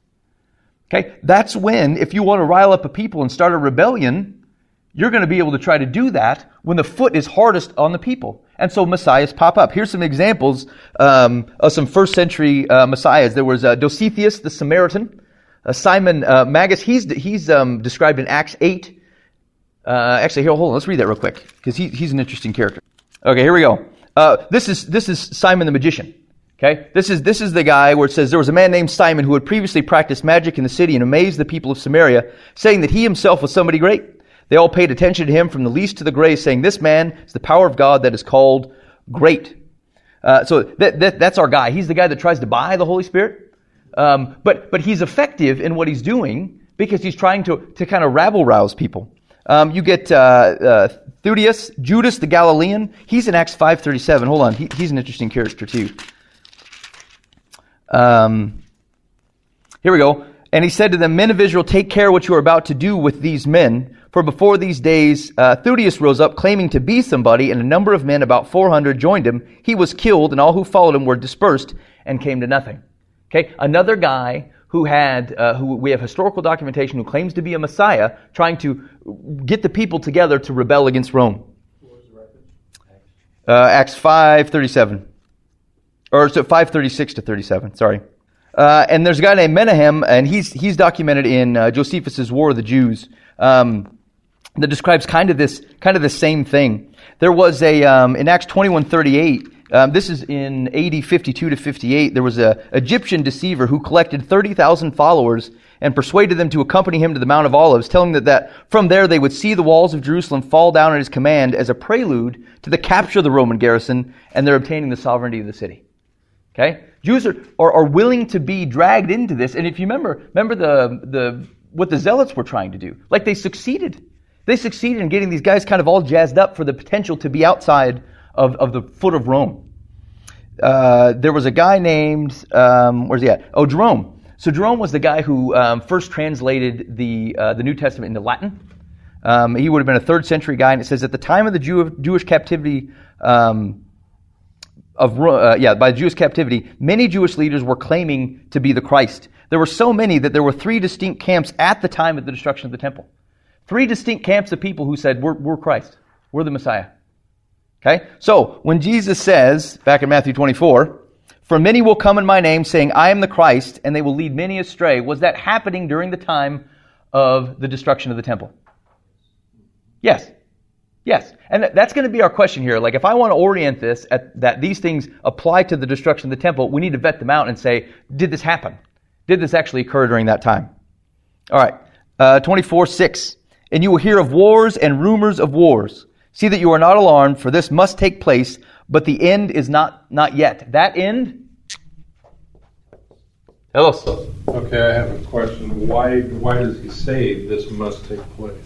Okay, that's when, if you want to rile up a people and start a rebellion, you're going to be able to try to do that when the foot is hardest on the people. And so messiahs pop up. Here's some examples um, of some first century uh, messiahs. There was uh, Dositheus the Samaritan, uh, Simon uh, Magus. He's he's um, described in Acts eight. Uh, actually, here, hold on. Let's read that real quick because he, he's an interesting character. Okay, here we go. Uh, this is this is Simon the magician. Okay? This is, this is the guy where it says, There was a man named Simon who had previously practiced magic in the city and amazed the people of Samaria, saying that he himself was somebody great. They all paid attention to him from the least to the greatest, saying, This man is the power of God that is called great. Uh, so that, that, that's our guy. He's the guy that tries to buy the Holy Spirit. Um, but, but he's effective in what he's doing because he's trying to, to kind of rabble rouse people. Um, you get uh, uh, Judas the Galilean. He's in Acts 5.37. Hold on. He, he's an interesting character too. Um, here we go. And he said to them, Men of Israel, take care what you are about to do with these men. For before these days, uh, rose up claiming to be somebody, and a number of men, about 400, joined him. He was killed, and all who followed him were dispersed and came to nothing. Okay, another guy who had, uh, who we have historical documentation, who claims to be a Messiah, trying to get the people together to rebel against Rome. Uh, Acts five thirty seven, or so 536 to 37. Sorry. Uh, and there's a guy named Menahem, and he's he's documented in uh, Josephus's War of the Jews um, that describes kind of this kind of the same thing. There was a um, in Acts 21:38. Um, this is in AD 52 to 58. There was an Egyptian deceiver who collected 30,000 followers and persuaded them to accompany him to the Mount of Olives, telling them that from there they would see the walls of Jerusalem fall down at his command as a prelude to the capture of the Roman garrison and their obtaining the sovereignty of the city. Okay? Jews are, are, are willing to be dragged into this. And if you remember, remember the, the, what the Zealots were trying to do. Like they succeeded. They succeeded in getting these guys kind of all jazzed up for the potential to be outside of, of the foot of Rome. Uh, there was a guy named, um, where's he at? Oh, Jerome. So Jerome was the guy who um, first translated the, uh, the New Testament into Latin. Um, he would have been a third century guy, and it says at the time of the Jew, Jewish captivity, um, of uh, yeah by Jewish captivity, many Jewish leaders were claiming to be the Christ. There were so many that there were three distinct camps at the time of the destruction of the temple. Three distinct camps of people who said, "We're, we're Christ. We're the Messiah." Okay, so when Jesus says back in Matthew 24, "For many will come in my name, saying, I am the Christ, and they will lead many astray," was that happening during the time of the destruction of the temple? Yes. Yes, and that's going to be our question here. Like, if I want to orient this at that these things apply to the destruction of the temple, we need to vet them out and say, did this happen? Did this actually occur during that time? All right, uh, 24 6. And you will hear of wars and rumors of wars. See that you are not alarmed, for this must take place, but the end is not, not yet. That end? Hello. Okay, I have a question. Why, why does he say this must take place?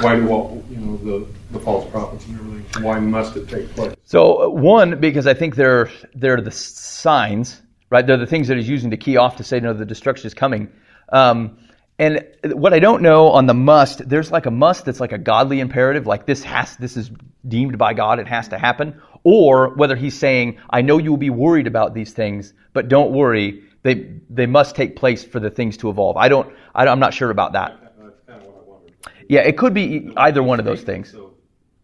Why do all, you know, the, the false prophets and everything, why must it take place? So, uh, one, because I think they're, they're the signs, right? They're the things that he's using to key off to say, no, the destruction is coming. Um, and what I don't know on the must, there's like a must that's like a godly imperative, like this has, this is deemed by God, it has to happen. Or whether he's saying, I know you will be worried about these things, but don't worry, they, they must take place for the things to evolve. I don't, I, I'm not sure about that. Kind of what I wondered. Yeah, it could be either one of those things. So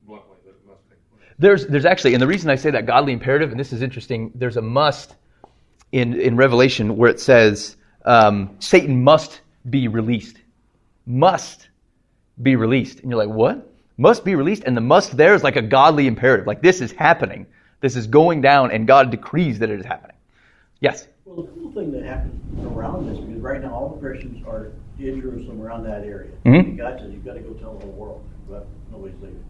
bluntly, that it must take place. There's, there's actually, and the reason I say that godly imperative, and this is interesting, there's a must in, in Revelation where it says um, Satan must be released. Must be released. And you're like, what? Must be released? And the must there is like a godly imperative. Like this is happening. This is going down, and God decrees that it is happening. Yes? Well, the cool thing that happens around this, because right now all the Christians are in Jerusalem around that area. Mhm. And God says, you've got to go tell the whole world, but nobody's leaving.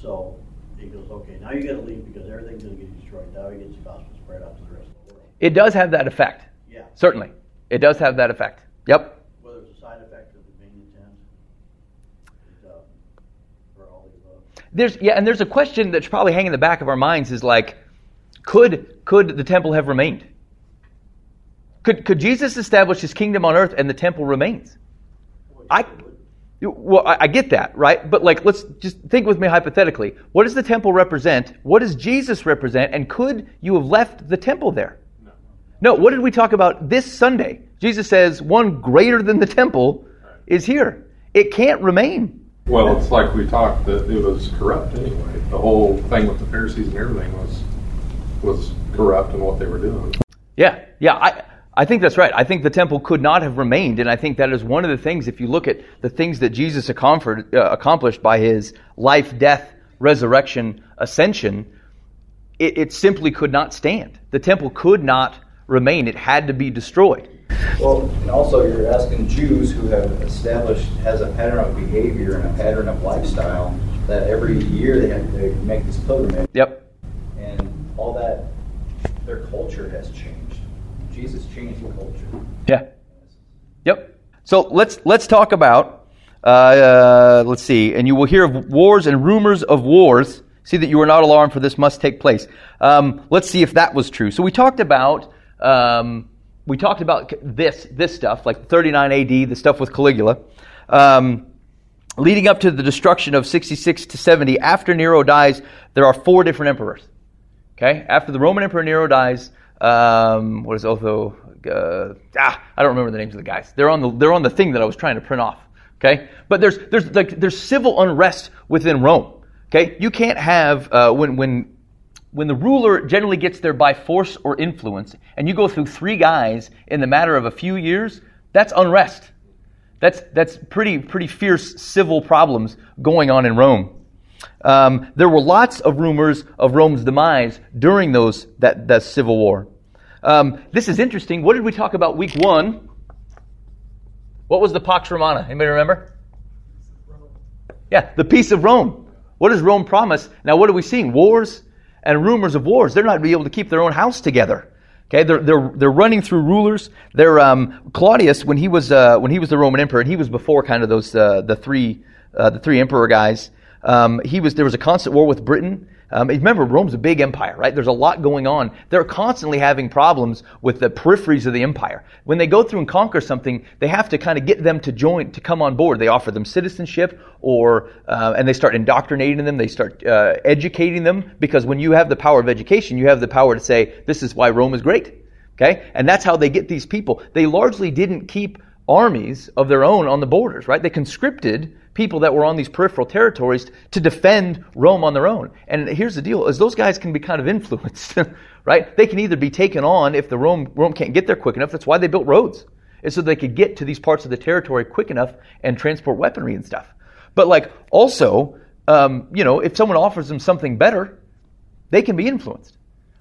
So he goes, okay, now you got to leave because everything's going to get destroyed. Now he gets the gospel spread out to the rest of the world. It does have that effect. Yeah. Certainly. It does have that effect. Yep. Whether it's a side effect of the main intent, it's, uh, for all the above. There's yeah, and there's a question that's probably hanging in the back of our minds is like, could could the temple have remained? Could could Jesus establish his kingdom on earth and the temple remains? I well, I, I get that, right? But like, let's just think with me hypothetically. What does the temple represent? What does Jesus represent? And could you have left the temple there? No. No. What did we talk about this Sunday? Jesus says one greater than the temple is here. It can't remain. Well, it's like we talked, that it was corrupt anyway. The whole thing with the Pharisees and everything was, was corrupt in what they were doing. Yeah, yeah, I, I think that's right. I think the temple could not have remained, and I think that is one of the things, if you look at the things that Jesus accomplished, uh, by his life, death, resurrection, ascension, it, it simply could not stand. The temple could not remain. It had to be destroyed. Well, and also you're asking Jews who have established has a pattern of behavior and a pattern of lifestyle that every year they have to make this pilgrimage, Yep. and all that their culture has changed. Jesus changed the culture. Yeah. Yep. So let's let's talk about. Uh, uh, let's see. And you will hear of wars and rumors of wars. See that you are not alarmed, for this must take place. Um, let's see if that was true. So we talked about um, we talked about this this stuff, like 39 A.D., the stuff with Caligula. Um, leading up to the destruction of 66 to 70, after Nero dies, there are four different emperors. Okay, after the Roman Emperor Nero dies, um, what is Otho? Uh, ah, I don't remember the names of the guys. They're on the they're on the thing that I was trying to print off. Okay, but there's there's like there's civil unrest within Rome. Okay, you can't have uh, when when when the ruler generally gets there by force or influence, and you go through three guys in the matter of a few years, that's unrest. That's, that's pretty, pretty fierce civil problems going on in Rome. Um, there were lots of rumors of Rome's demise during those that, that civil war. Um, this is interesting. What did we talk about week one? What was the Pax Romana? Anybody remember? Yeah, the peace of Rome. What does Rome promise? Now, what are we seeing? Wars and rumors of wars. They're not be able to keep their own house together. Okay, they're, they're, they're running through rulers. They're, um, Claudius, when he was, uh, when he was the Roman emperor, and he was before kind of those, uh, the three, uh, the three emperor guys, um, he was, there was a constant war with Britain. Um, remember, Rome's a big empire, right? There's a lot going on. They're constantly having problems with the peripheries of the empire. When they go through and conquer something, they have to kind of get them to join, to come on board. They offer them citizenship, or uh, and they start indoctrinating them. They start uh, educating them because when you have the power of education, you have the power to say this is why Rome is great. Okay, and that's how they get these people. They largely didn't keep armies of their own on the borders, right? They conscripted people that were on these peripheral territories to defend Rome on their own. And here's the deal, is those guys can be kind of influenced, right? They can either be taken on if the Rome, Rome can't get there quick enough. That's why they built roads. Is so they could get to these parts of the territory quick enough and transport weaponry and stuff. But like also, um, you know, if someone offers them something better, they can be influenced.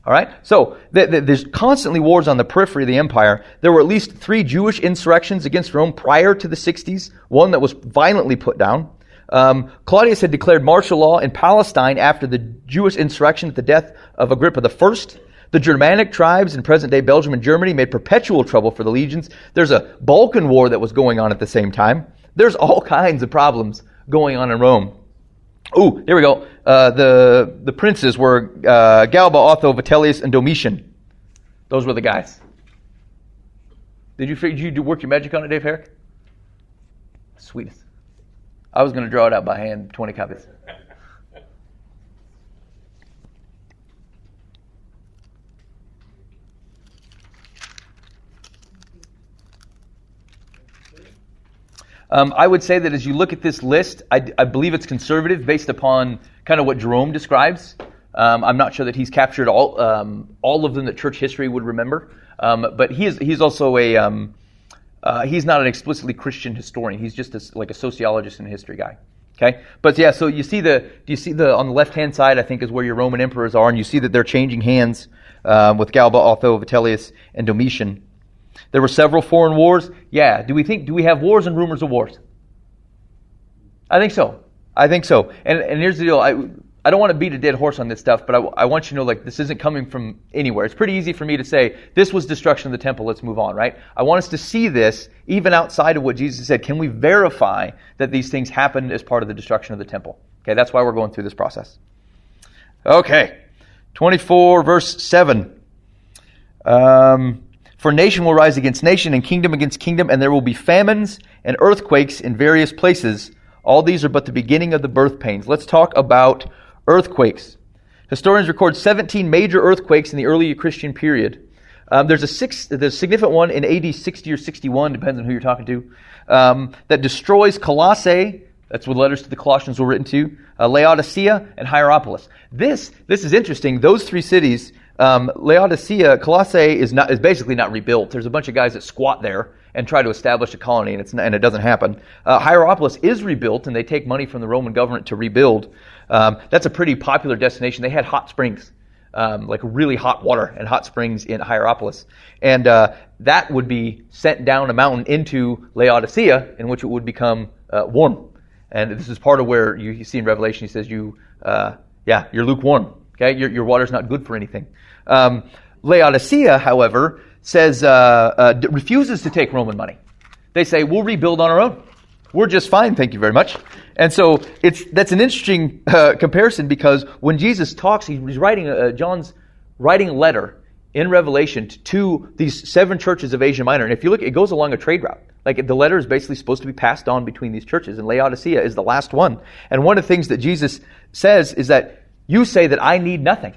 All right? So th- th- there's constantly wars on the periphery of the empire. There were at least three Jewish insurrections against Rome prior to the 60s, one that was violently put down. Um, Claudius had declared martial law in Palestine after the Jewish insurrection at the death of Agrippa I. The Germanic tribes in present day Belgium and Germany made perpetual trouble for the legions. There's a Balkan war that was going on at the same time. There's all kinds of problems going on in Rome. Oh, here we go. Uh, the the princes were uh, Galba, Otho, Vitellius, and Domitian. Those were the guys. Did you did you work your magic on it, Dave Herrick? Sweetest. I was going to draw it out by hand, twenty copies. Um, I would say that as you look at this list, I, I believe it's conservative based upon kind of what Jerome describes. Um, I'm not sure that he's captured all um, all of them that church history would remember, um, but he is he's also a um, uh, he's not an explicitly Christian historian. He's just a, like a sociologist and a history guy. Okay, but yeah, so you see the do you see the on the left hand side? I think is where your Roman emperors are, and you see that they're changing hands um, with Galba, Otho, Vitellius, and Domitian. There were several foreign wars. Yeah. Do we think, do we have wars and rumors of wars? I think so. I think so. And, and here's the deal. I, I don't want to beat a dead horse on this stuff, but I, I want you to know, like, this isn't coming from anywhere. It's pretty easy for me to say, this was destruction of the temple, let's move on, right? I want us to see this even outside of what Jesus said. Can we verify that these things happened as part of the destruction of the temple? Okay, that's why we're going through this process. Okay. 24, verse 7. Um, for nation will rise against nation and kingdom against kingdom, and there will be famines and earthquakes in various places. All these are but the beginning of the birth pains. Let's talk about earthquakes. Historians record 17 major earthquakes in the early Christian period. Um, there's a six, there's a significant one in AD 60 or 61, depends on who you're talking to, um, that destroys Colossae. That's what letters to the Colossians were written to. Uh, Laodicea and Hierapolis. This, this is interesting. Those three cities um, Laodicea, Colossae is not is basically not rebuilt. There's a bunch of guys that squat there and try to establish a colony, and, it's, and it doesn't happen. Uh, Hierapolis is rebuilt, and they take money from the Roman government to rebuild. Um, that's a pretty popular destination. They had hot springs, um, like really hot water and hot springs in Hierapolis, and uh, that would be sent down a mountain into Laodicea, in which it would become uh, warm. And this is part of where you, you see in Revelation. He says, "You, uh, yeah, you're lukewarm." Okay, your, your water's not good for anything. Um, Laodicea, however, says uh, uh, refuses to take Roman money. They say we'll rebuild on our own. We're just fine, thank you very much. And so it's that's an interesting uh, comparison because when Jesus talks, he's writing uh, John's writing a letter in Revelation to these seven churches of Asia Minor. And if you look, it goes along a trade route. Like the letter is basically supposed to be passed on between these churches, and Laodicea is the last one. And one of the things that Jesus says is that you say that I need nothing.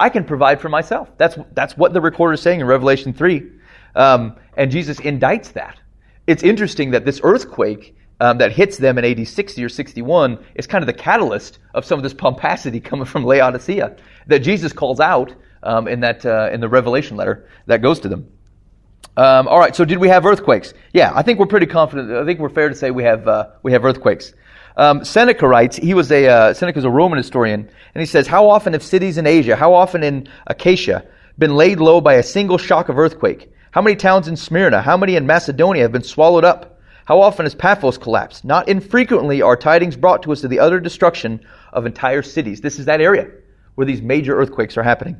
I can provide for myself. That's, that's what the recorder is saying in Revelation 3. Um, and Jesus indicts that. It's interesting that this earthquake um, that hits them in AD 60 or 61 is kind of the catalyst of some of this pomposity coming from Laodicea that Jesus calls out um, in that uh, in the Revelation letter that goes to them. Um, all right, so did we have earthquakes? Yeah, I think we're pretty confident. I think we're fair to say we have uh, we have earthquakes. Um, Seneca writes. He was a uh, Seneca's a Roman historian, and he says, "How often have cities in Asia, how often in Achaia, been laid low by a single shock of earthquake? How many towns in Smyrna, how many in Macedonia have been swallowed up? How often has Paphos collapsed? Not infrequently are tidings brought to us of the utter destruction of entire cities. This is that area where these major earthquakes are happening."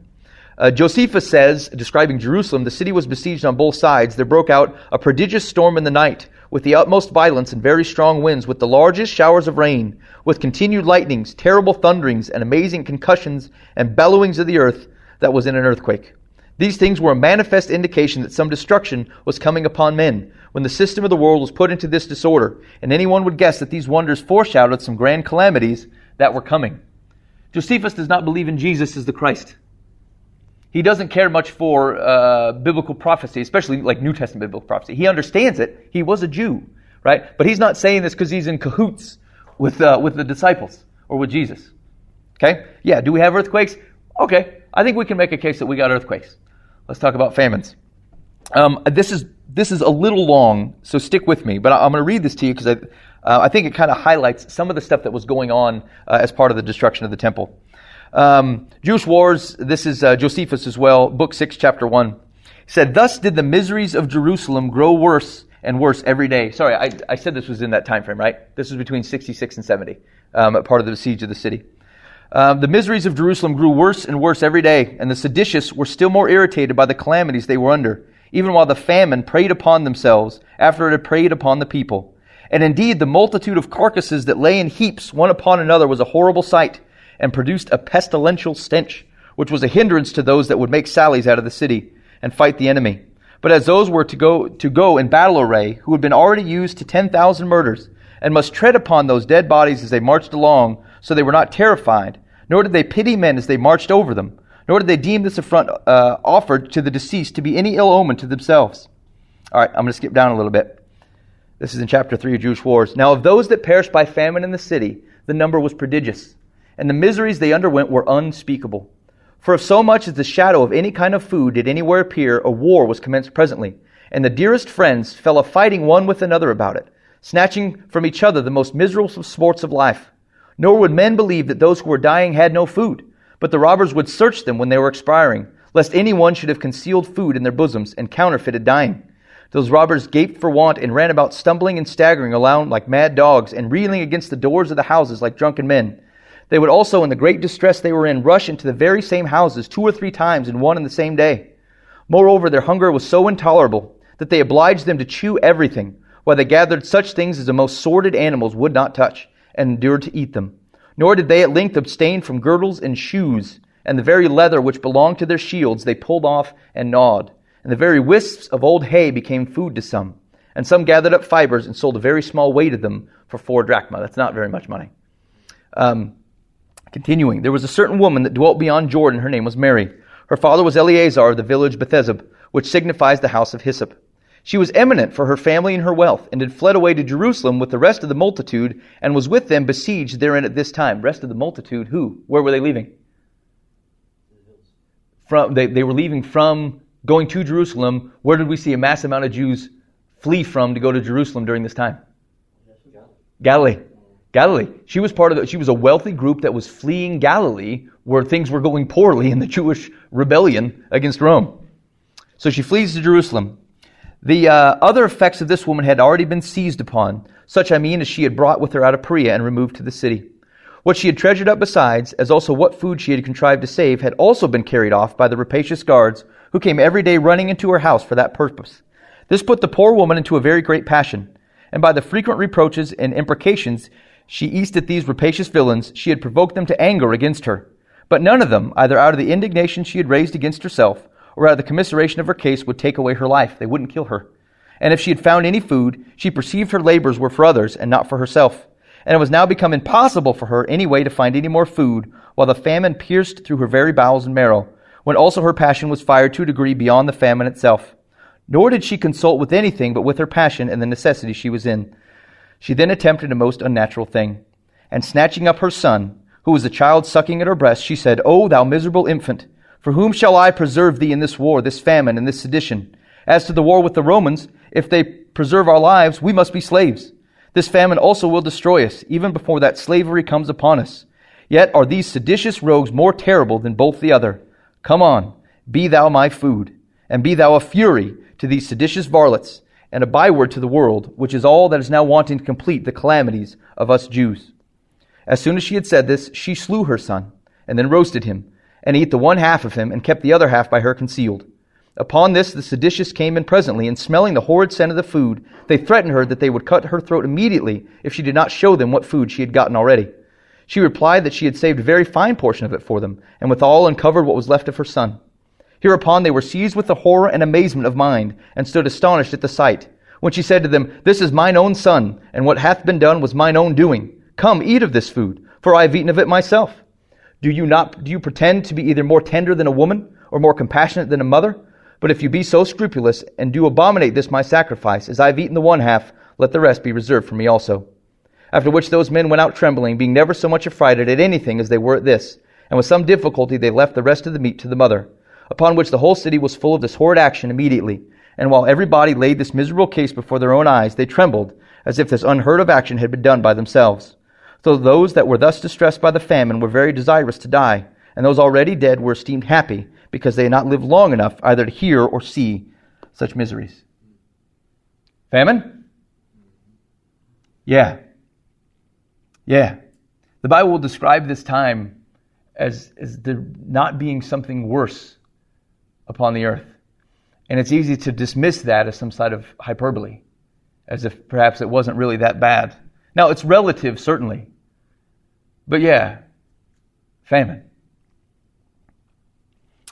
Uh, Josephus says, describing Jerusalem, the city was besieged on both sides. There broke out a prodigious storm in the night, with the utmost violence and very strong winds, with the largest showers of rain, with continued lightnings, terrible thunderings, and amazing concussions and bellowings of the earth that was in an earthquake. These things were a manifest indication that some destruction was coming upon men when the system of the world was put into this disorder, and anyone would guess that these wonders foreshadowed some grand calamities that were coming. Josephus does not believe in Jesus as the Christ. He doesn't care much for uh, biblical prophecy, especially like New Testament biblical prophecy. He understands it. He was a Jew, right? But he's not saying this because he's in cahoots with, uh, with the disciples or with Jesus. Okay? Yeah, do we have earthquakes? Okay, I think we can make a case that we got earthquakes. Let's talk about famines. Um, this is this is a little long, so stick with me. But I'm going to read this to you because I, uh, I think it kind of highlights some of the stuff that was going on uh, as part of the destruction of the temple. Um, Jewish Wars, this is uh, Josephus as well, book 6, chapter 1. He said, Thus did the miseries of Jerusalem grow worse and worse every day. Sorry, I, I said this was in that time frame, right? This was between 66 and 70, um, part of the siege of the city. Um, the miseries of Jerusalem grew worse and worse every day, and the seditious were still more irritated by the calamities they were under, even while the famine preyed upon themselves after it had preyed upon the people. And indeed, the multitude of carcasses that lay in heaps one upon another was a horrible sight and produced a pestilential stench, which was a hindrance to those that would make sallies out of the city and fight the enemy. But as those were to go, to go in battle array, who had been already used to 10,000 murders, and must tread upon those dead bodies as they marched along, so they were not terrified, nor did they pity men as they marched over them, nor did they deem this affront uh, offered to the deceased to be any ill omen to themselves. All right, I'm going to skip down a little bit. This is in chapter 3 of Jewish Wars. Now, of those that perished by famine in the city, the number was prodigious and the miseries they underwent were unspeakable. For if so much as the shadow of any kind of food did anywhere appear, a war was commenced presently, and the dearest friends fell a fighting one with another about it, snatching from each other the most miserable sports of life. Nor would men believe that those who were dying had no food, but the robbers would search them when they were expiring, lest any one should have concealed food in their bosoms and counterfeited dying. Those robbers gaped for want and ran about stumbling and staggering around like mad dogs and reeling against the doors of the houses like drunken men. They would also, in the great distress they were in, rush into the very same houses two or three times in one and the same day. Moreover, their hunger was so intolerable that they obliged them to chew everything, while they gathered such things as the most sordid animals would not touch, and endured to eat them. Nor did they at length abstain from girdles and shoes, and the very leather which belonged to their shields they pulled off and gnawed. And the very wisps of old hay became food to some. And some gathered up fibers and sold a very small weight of them for four drachma. That's not very much money. Um, Continuing, there was a certain woman that dwelt beyond Jordan. Her name was Mary. Her father was Eleazar of the village Bethesda, which signifies the house of hyssop. She was eminent for her family and her wealth, and had fled away to Jerusalem with the rest of the multitude, and was with them besieged therein at this time. Rest of the multitude, who? Where were they leaving? From they, they were leaving from going to Jerusalem. Where did we see a mass amount of Jews flee from to go to Jerusalem during this time? Galilee. Galilee. She was part of the, she was a wealthy group that was fleeing Galilee where things were going poorly in the Jewish rebellion against Rome. So she flees to Jerusalem. The uh, other effects of this woman had already been seized upon, such I mean as she had brought with her out of Perea and removed to the city. What she had treasured up besides, as also what food she had contrived to save, had also been carried off by the rapacious guards, who came every day running into her house for that purpose. This put the poor woman into a very great passion, and by the frequent reproaches and imprecations she eased at these rapacious villains, she had provoked them to anger against her. But none of them, either out of the indignation she had raised against herself, or out of the commiseration of her case, would take away her life. They wouldn't kill her. And if she had found any food, she perceived her labors were for others and not for herself. And it was now become impossible for her any way to find any more food, while the famine pierced through her very bowels and marrow, when also her passion was fired to a degree beyond the famine itself. Nor did she consult with anything but with her passion and the necessity she was in. She then attempted a most unnatural thing, and snatching up her son, who was a child sucking at her breast, she said, O thou miserable infant, for whom shall I preserve thee in this war, this famine, and this sedition? As to the war with the Romans, if they preserve our lives, we must be slaves. This famine also will destroy us, even before that slavery comes upon us. Yet are these seditious rogues more terrible than both the other. Come on, be thou my food, and be thou a fury to these seditious varlets, and a byword to the world, which is all that is now wanting to complete the calamities of us Jews. As soon as she had said this, she slew her son, and then roasted him, and ate the one half of him, and kept the other half by her concealed. Upon this, the seditious came in presently, and smelling the horrid scent of the food, they threatened her that they would cut her throat immediately if she did not show them what food she had gotten already. She replied that she had saved a very fine portion of it for them, and withal uncovered what was left of her son. Hereupon they were seized with the horror and amazement of mind, and stood astonished at the sight. When she said to them, This is mine own son, and what hath been done was mine own doing. Come, eat of this food, for I have eaten of it myself. Do you not, do you pretend to be either more tender than a woman, or more compassionate than a mother? But if you be so scrupulous, and do abominate this my sacrifice, as I have eaten the one half, let the rest be reserved for me also. After which those men went out trembling, being never so much affrighted at anything as they were at this. And with some difficulty they left the rest of the meat to the mother upon which the whole city was full of this horrid action immediately. And while everybody laid this miserable case before their own eyes, they trembled, as if this unheard of action had been done by themselves. So those that were thus distressed by the famine were very desirous to die, and those already dead were esteemed happy, because they had not lived long enough either to hear or see such miseries. Famine? Yeah. Yeah. The Bible will describe this time as, as there not being something worse upon the earth. And it's easy to dismiss that as some sort of hyperbole, as if perhaps it wasn't really that bad. Now, it's relative, certainly. But yeah, famine.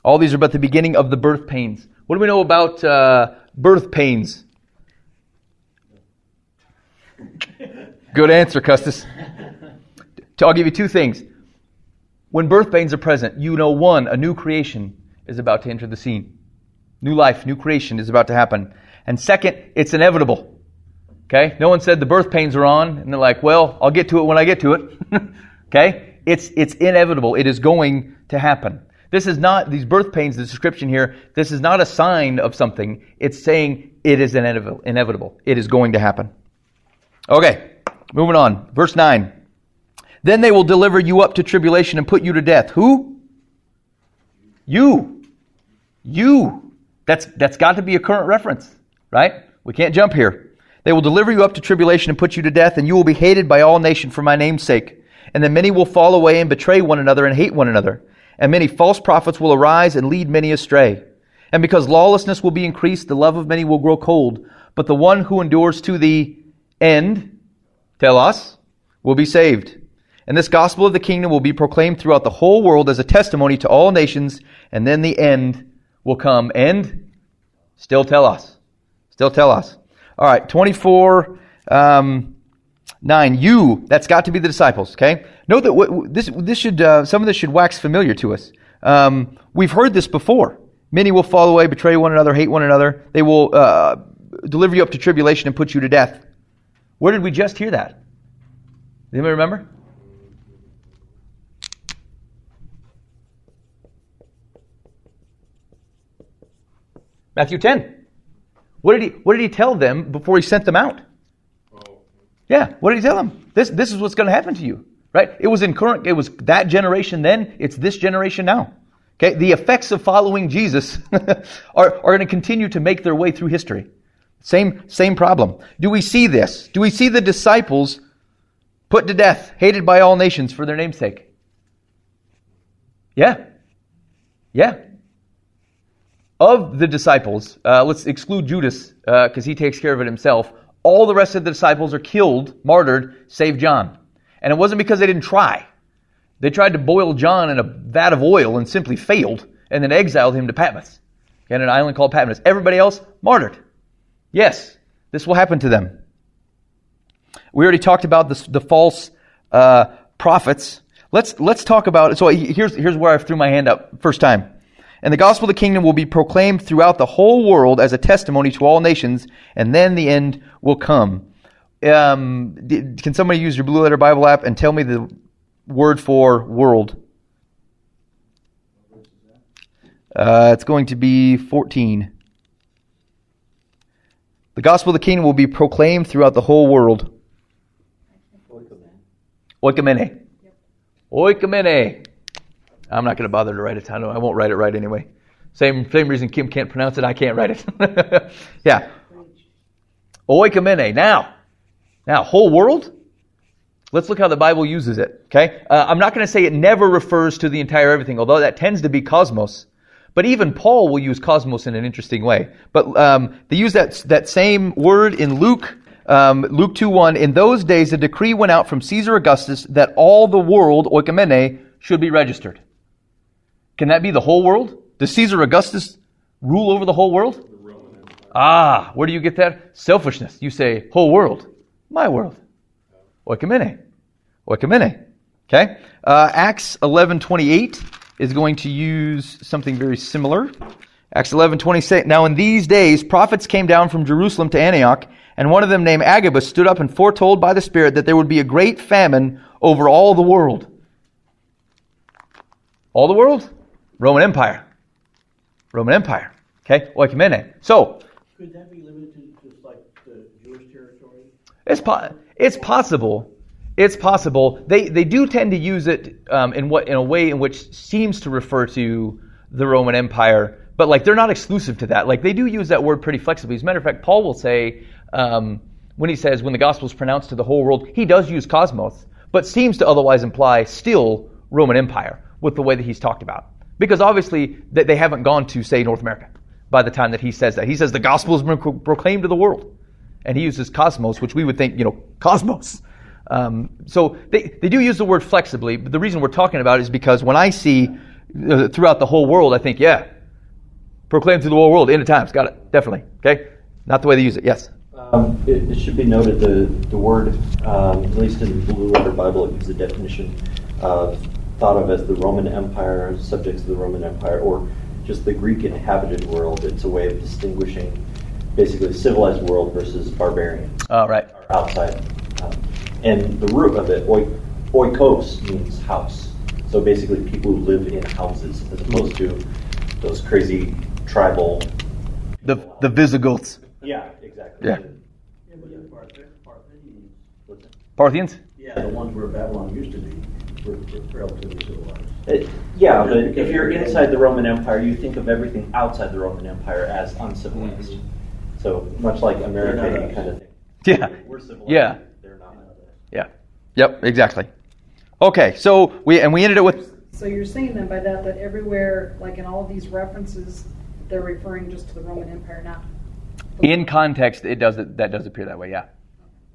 All these are but the beginning of the birth pains. What do we know about uh, birth pains? Good answer, Custis. I'll give you two things. When birth pains are present, you know one, a new creation is about to enter the scene. New life, new creation is about to happen. And second, it's inevitable. Okay? No one said the birth pains are on, and they're like, well, I'll get to it when I get to it. okay? It's, it's inevitable. It is going to happen. This is not, these birth pains, the description here, this is not a sign of something. It's saying it is inevitable. It is going to happen. Okay, moving on. Verse 9. Then they will deliver you up to tribulation and put you to death. Who? You. You. That's, that's got to be a current reference, right? We can't jump here. They will deliver you up to tribulation and put you to death, and you will be hated by all nations for my name's sake. And then many will fall away and betray one another and hate one another. And many false prophets will arise and lead many astray. And because lawlessness will be increased, the love of many will grow cold. But the one who endures to the end, telos, will be saved. And this gospel of the kingdom will be proclaimed throughout the whole world as a testimony to all nations, and then the end will come and still telos. Still telos. All right, 24, um, 9. You, that's got to be the disciples, okay? Note that w- this, this should, uh, some of this should wax familiar to us. Um, we've heard this before. Many will fall away, betray one another, hate one another. They will uh, deliver you up to tribulation and put you to death. Where did we just hear that? Anybody remember? Matthew 10. What did he, what did he tell them before he sent them out? Yeah, what did he tell them? This, this is what's going to happen to you, right? It was in current, it was that generation then, it's this generation now. Okay, the effects of following Jesus are, are going to continue to make their way through history. Same, same problem. Do we see this? Do we see the disciples put to death, hated by all nations for their namesake? Yeah. Yeah of the disciples, uh, let's exclude Judas because uh, he takes care of it himself. All the rest of the disciples are killed, martyred, save John. And it wasn't because they didn't try. They tried to boil John in a vat of oil and simply failed, and then exiled him to Patmos, in an island called Patmos. Everybody else martyred. Yes, this will happen to them. We already talked about the, the false uh, prophets. Let's let's talk about. It. So here's here's where I threw my hand up first time. And the gospel of the kingdom will be proclaimed throughout the whole world as a testimony to all nations, and then the end will come. um, can somebody use your Blue Letter Bible app and tell me the word for world? Uh, it's going to be 14. The gospel of the kingdom will be proclaimed throughout the whole world. Oikoumene. Oikoumene. I'm not going to bother to write it. I I won't write it right anyway. Same same reason Kim can't pronounce it. I can't write it. yeah. Oikoumene. Now, now, whole world. Let's look how the Bible uses it. Okay, uh, I'm not going to say it never refers to the entire everything, although that tends to be cosmos. But even Paul will use cosmos in an interesting way. But um, they use that that same word in Luke. Um, Luke 2.1, in those days a decree went out from Caesar Augustus that all the world, oikoumene, should be registered. Can that be the whole world? Does Caesar Augustus rule over the whole world? Ah, where do you get that? Selfishness. You say, whole world. My world. Oikoumene. Oikoumene. Okay? Uh, Acts 11.28 is going to use something very similar. Acts 11.26. Now in these days, prophets came down from Jerusalem to Antioch, and one of them named Agabus stood up and foretold by the Spirit that there would be a great famine over all the world. All the world? Roman Empire. Roman Empire. Okay? Oikoumene. So, Could that be limited to just like the Jewish territory? It's po- it's possible. It's possible. They they do tend to use it um, in what in a way in which seems to refer to the Roman Empire, but like they're not exclusive to that. Like they do use that word pretty flexibly. As a matter of fact, Paul will say um, when he says when the gospel is pronounced to the whole world, he does use cosmos, but seems to otherwise imply still Roman Empire with the way that he's talked about. Because obviously they haven't gone to say North America by the time that he says that. He says the gospel has been proclaimed to the world and he uses cosmos, which we would think, you know, cosmos. Um, so they, they do use the word flexibly, but the reason we're talking about it is because when I see uh, throughout the whole world, I think, yeah, proclaim to the whole world, end of times, got it, definitely, okay? Not the way they use it, yes. Um, it, it should be noted the, the word, um, at least in the Blue Letter Bible, it gives a definition of thought of as the Roman Empire, subjects of the Roman Empire, or just the Greek inhabited world. It's a way of distinguishing basically civilized world versus barbarians All right. or outside. Um, and the root of it, oi, oikos, means house. So basically, people who live in houses, as opposed to those crazy tribal. The, the Visigoths, Yeah, exactly. Yeah. Yeah, but the Parth- Parthians, What's it? Parthians. yeah, the ones where Babylon used to be, were were relatively civilized. It- uh, yeah, but if you're inside the Roman Empire, you think of everything outside the Roman Empire as uncivilized. Mm-hmm. So much like America, They're not you kind of think Yeah. we're civilized. Yeah. they're not. Yeah. Yep, exactly. Okay, so we, and we ended it with, So you're saying then by that, that everywhere, like in all of these references, they're referring just to the Roman Empire, not. in context, it does, that does appear that way, yeah.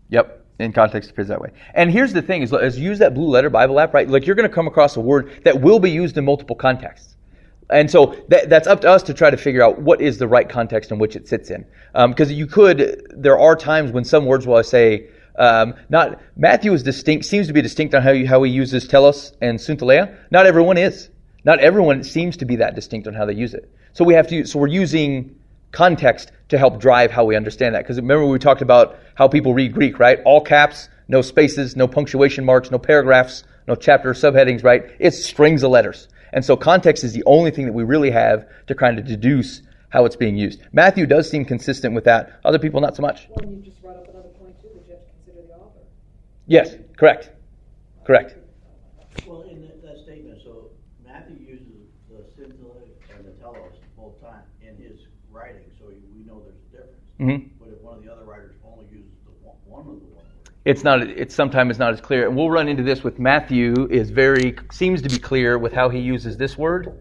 Yep. In context, appears that way. And here's the thing: is as use that Blue Letter Bible app, right? Like you're going to come across a word that will be used in multiple contexts, and so that, that's up to us to try to figure out what is the right context in which it sits in. Because you could, there are times when some words will say, um, not Matthew is distinct, seems to be distinct on how he, how he uses telos and synteleia. Not everyone is. Not everyone seems to be that distinct on how they use it. So we have to. So we're using context to help drive how we understand that. Because remember we talked about how people read Greek, right? All caps, no spaces, no punctuation marks, no paragraphs, no chapter subheadings, right? It's strings of letters. And so context is the only thing that we really have to kind of deduce how it's being used. Matthew does seem consistent with that. Other people not so much. Well, you just brought up another point too, that you have to consider the author. Yes, correct. Correct. Well, in that, that statement, so Matthew uses the synteleia and the telos both times in his writing, so we know there's a difference. Mhm. But if one of the other writers only uses the one, one of the one word, it's not it's sometimes not as clear. And we'll run into this with matthew is very seems to be clear with how he uses this word.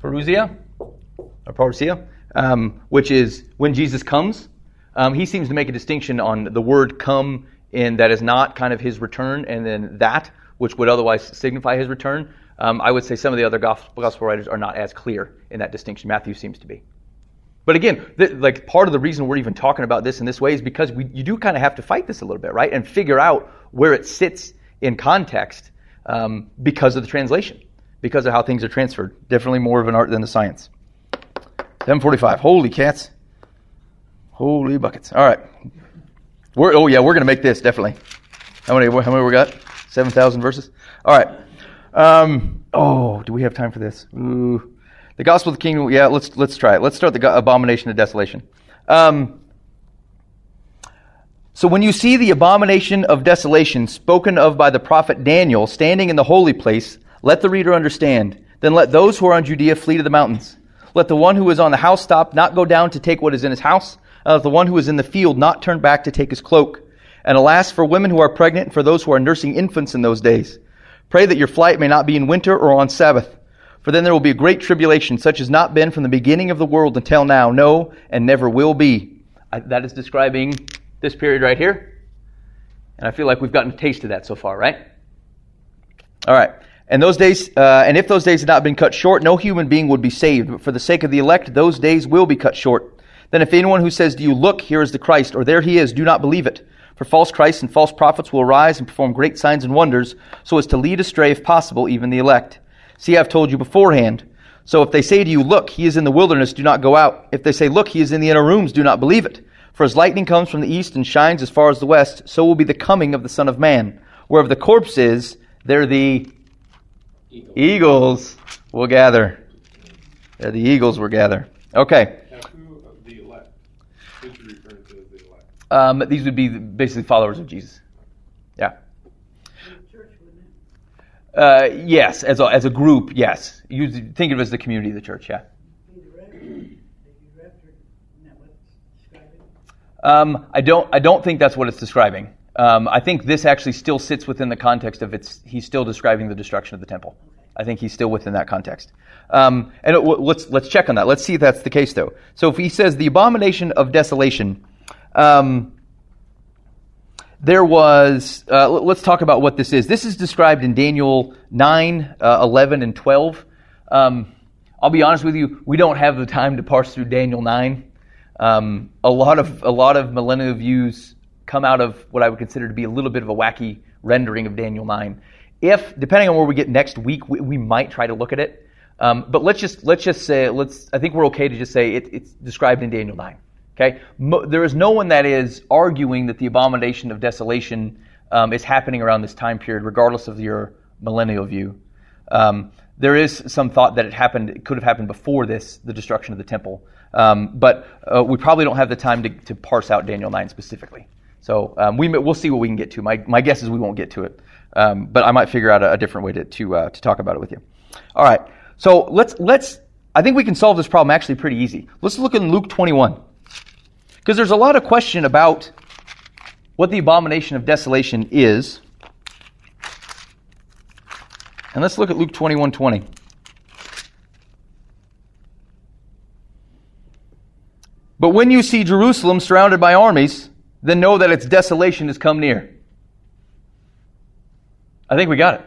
Parousia or parousia? Um, which is when jesus comes. Um, he seems to make a distinction on the word come in that is not kind of his return and then that which would otherwise signify his return. Um, i would say some of the other gospel writers are not as clear in that distinction. Matthew seems to be but again, th- like part of the reason we're even talking about this in this way is because we, you do kind of have to fight this a little bit, right? And figure out where it sits in context um, because of the translation, because of how things are transferred. Definitely more of an art than a science. 745. Holy cats. Holy buckets. All right. We're, oh yeah, we're going to make this definitely. How many? How many we got? Seven thousand verses. All right. Um, oh, do we have time for this? Ooh. The gospel of the kingdom. Yeah, let's let's try it. Let's start the abomination of desolation. Um, so when you see the abomination of desolation spoken of by the prophet Daniel standing in the holy place, let the reader understand. Then let those who are on Judea flee to the mountains. Let the one who is on the housetop not go down to take what is in his house. Let the one who is in the field not turn back to take his cloak. And alas, for women who are pregnant and for those who are nursing infants in those days. Pray that your flight may not be in winter or on Sabbath. For then there will be a great tribulation, such as not been from the beginning of the world until now, no, and never will be. I, that is describing this period right here. And I feel like we've gotten a taste of that so far, right? All right. And those days, uh, and if those days had not been cut short, no human being would be saved. But for the sake of the elect, those days will be cut short. Then if anyone who says to you, look, here is the Christ, or there he is, do not believe it. For false Christs and false prophets will arise and perform great signs and wonders, so as to lead astray, if possible, even the elect. See, I've told you beforehand. So if they say to you, look, he is in the wilderness, do not go out. If they say, look, he is in the inner rooms, do not believe it. For as lightning comes from the east and shines as far as the west, so will be the coming of the Son of Man. Wherever the corpse is, there the eagles, eagles will gather. There the eagles will gather. Okay. Who of the elect? Who's referring to the elect? Um, these would be basically followers of Jesus. Yeah. Church, wouldn't it? Uh, yes, as a, as a group, yes. You think of it as the community of the church, yeah. Um, I don't. I don't think that's what it's describing. Um, I think this actually still sits within the context of it's. He's still describing the destruction of the temple. I think he's still within that context. Um, and it, w- let's let's check on that. Let's see if that's the case, though. So if he says the abomination of desolation, um, there was. Uh, let's talk about what this is. This is described in Daniel 9, uh, 11, and 12. Um, I'll be honest with you. We don't have the time to parse through Daniel 9. Um, a lot of a lot of millennial views come out of what I would consider to be a little bit of a wacky rendering of Daniel 9. If depending on where we get next week, we, we might try to look at it. Um, but let's just let's just say let's. I think we're okay to just say it, it's described in Daniel 9. Okay, Mo, there is no one that is arguing that the abomination of desolation um, is happening around this time period, regardless of your millennial view. Um, there is some thought that it happened, it could have happened before this, the destruction of the temple. Um, but uh, we probably don't have the time to, to parse out Daniel 9 specifically. So um, we, we'll see what we can get to. My, my guess is we won't get to it. Um, but I might figure out a, a different way to, to, uh, to talk about it with you. All right. So let's, let's, I think we can solve this problem actually pretty easy. Let's look in Luke 21. Because there's a lot of question about what the abomination of desolation is. And let's look at Luke 21 20. But when you see Jerusalem surrounded by armies, then know that its desolation has come near. I think we got it.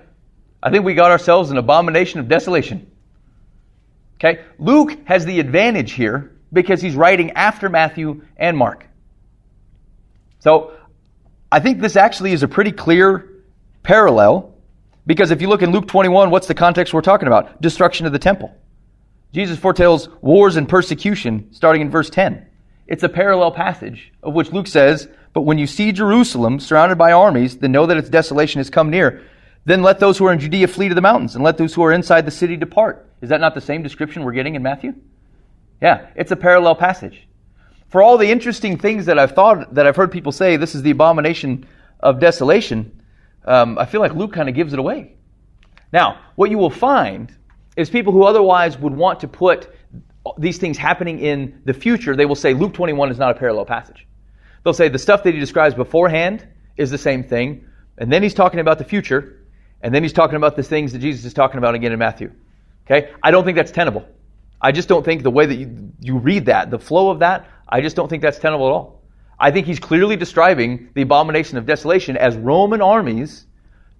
I think we got ourselves an abomination of desolation. Okay? Luke has the advantage here because he's writing after Matthew and Mark. So I think this actually is a pretty clear parallel because if you look in Luke 21, what's the context we're talking about? Destruction of the temple. Jesus foretells wars and persecution starting in verse 10. It's a parallel passage of which Luke says, But when you see Jerusalem surrounded by armies, then know that its desolation has come near. Then let those who are in Judea flee to the mountains, and let those who are inside the city depart. Is that not the same description we're getting in Matthew? Yeah, it's a parallel passage. For all the interesting things that I've thought, that I've heard people say, this is the abomination of desolation, um, I feel like Luke kind of gives it away. Now, what you will find is people who otherwise would want to put these things happening in the future, they will say Luke 21 is not a parallel passage. They'll say the stuff that he describes beforehand is the same thing, and then he's talking about the future, and then he's talking about the things that Jesus is talking about again in Matthew. Okay? I don't think that's tenable. I just don't think the way that you, you read that, the flow of that, I just don't think that's tenable at all. I think he's clearly describing the abomination of desolation as Roman armies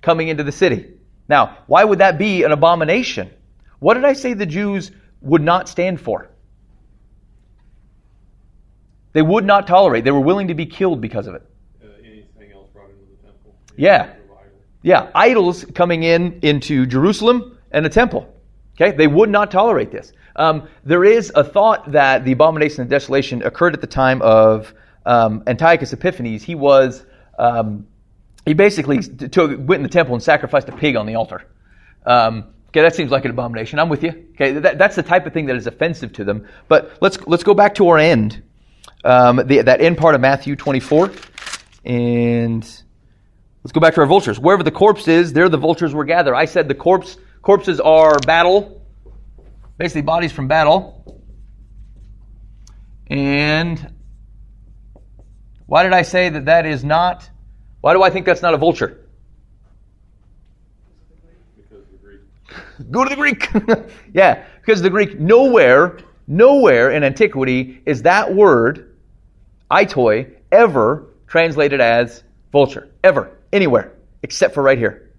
coming into the city. Now, why would that be an abomination? What did I say the Jews would not stand for? They would not tolerate. They were willing to be killed because of it. Uh, anything else brought into the temple? Yeah. Yeah, idols coming in into Jerusalem and the temple. Okay, they would not tolerate this. Um, there is a thought that the abomination of desolation occurred at the time of um, Antiochus Epiphanes, he was um, he basically took, went in the temple and sacrificed a pig on the altar. Um, okay, that seems like an abomination. I'm with you. Okay, that, that's the type of thing that is offensive to them. But let's let's go back to our end, um, the, that end part of Matthew 24, and let's go back to our vultures. Wherever the corpse is, there the vultures were gathered. I said the corpse corpses are battle, basically bodies from battle, and why did I say that that is not? Why do I think that's not a vulture? Go to the Greek. yeah, because the Greek, nowhere, nowhere in antiquity is that word, aitoi, ever translated as vulture. Ever. Anywhere. Except for right here.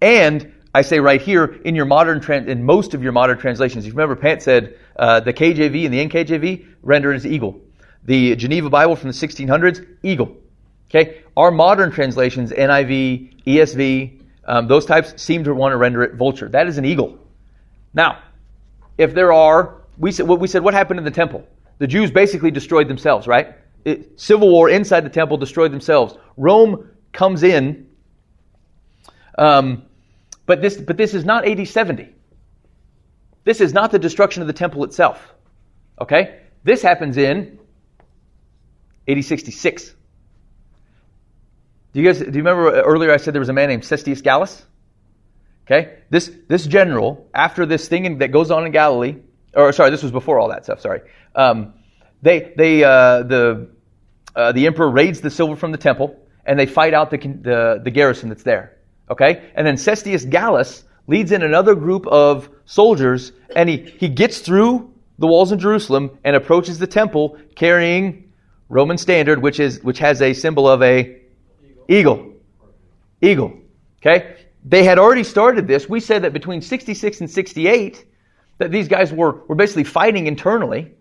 And I say right here, in your modern, trans- in most of your modern translations, If you remember Pant said uh, the KJV and the NKJV render as eagle. The Geneva Bible from the 1600s, eagle. Okay? Our modern translations, NIV, ESV, um, those types seem to want to render it vulture. That is an eagle. Now, if there are, we said, what we said, what happened in the temple? The Jews basically destroyed themselves, right? It, civil war inside the temple destroyed themselves. Rome comes in, um, but this, but this is not AD 70. This is not the destruction of the temple itself. Okay? This happens in AD 66. Do you guys do you remember earlier I said there was a man named Cestius Gallus? Okay, this this general after this thing in, that goes on in Galilee, or sorry, this was before all that stuff. Sorry, um, they they uh, the uh, the emperor raids the silver from the temple and they fight out the the, the garrison that's there. Okay, and then Cestius Gallus leads in another group of soldiers and he he gets through the walls in Jerusalem and approaches the temple carrying Roman standard, which is which has a symbol of a eagle. Eagle. Okay? They had already started this. We said that between 66 and 68, that these guys were, were basically fighting internally.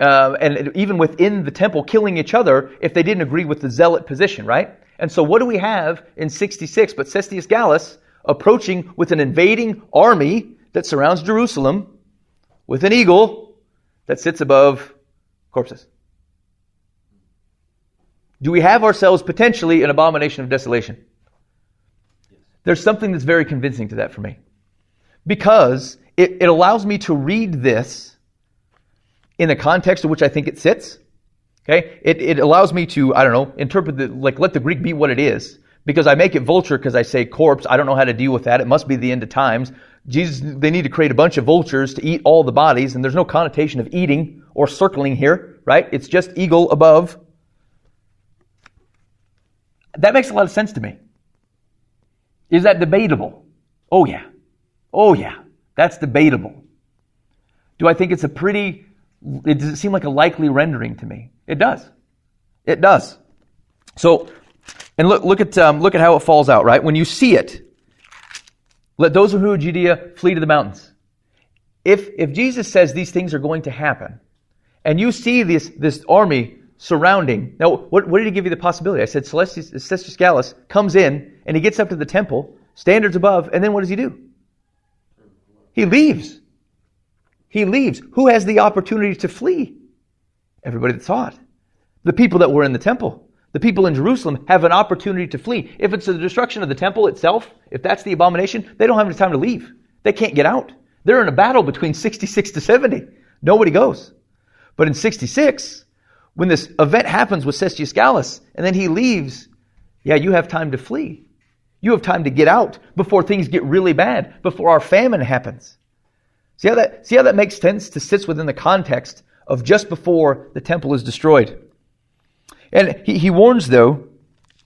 Uh, and even within the temple, killing each other if they didn't agree with the zealot position, right? And so, what do we have in 66 but Cestius Gallus approaching with an invading army that surrounds Jerusalem with an eagle that sits above corpses? do we have ourselves potentially an abomination of desolation? There's something that's very convincing to that for me. Because it, it allows me to read this in the context in which I think it sits. Okay? It, it allows me to, I don't know, interpret the, like, let the Greek be what it is. Because I make it vulture because I say corpse. I don't know how to deal with that. It must be the end of times. Jesus, they need to create a bunch of vultures to eat all the bodies, and there's no connotation of eating or circling here, right? It's just eagle above. That makes a lot of sense to me. Is that debatable? Oh, yeah. Oh, yeah. That's debatable. Do I think it's a pretty, it does it seem like a likely rendering to me? It does. It does. So, and look, look at, um, look at how it falls out, right? When you see it, let those who are Judea flee to the mountains. If, if Jesus says these things are going to happen, and you see this, this army surrounding. Now, what, what did he give you the possibility? I said Celestius Gallus comes in and he gets up to the temple, standards above, and then what does he do? He leaves. He leaves. Who has the opportunity to flee? Everybody that saw it. The people that were in the temple. The people in Jerusalem have an opportunity to flee. If it's the destruction of the temple itself, if that's the abomination, they don't have any time to leave. They can't get out. They're in a battle between 66 to 70. Nobody goes. But in 66, when this event happens with Cestius Gallus and then he leaves, yeah, you have time to flee. You have time to get out before things get really bad, before our famine happens. See how that, see how that makes sense to sits within the context of just before the temple is destroyed. And he, he warns, though,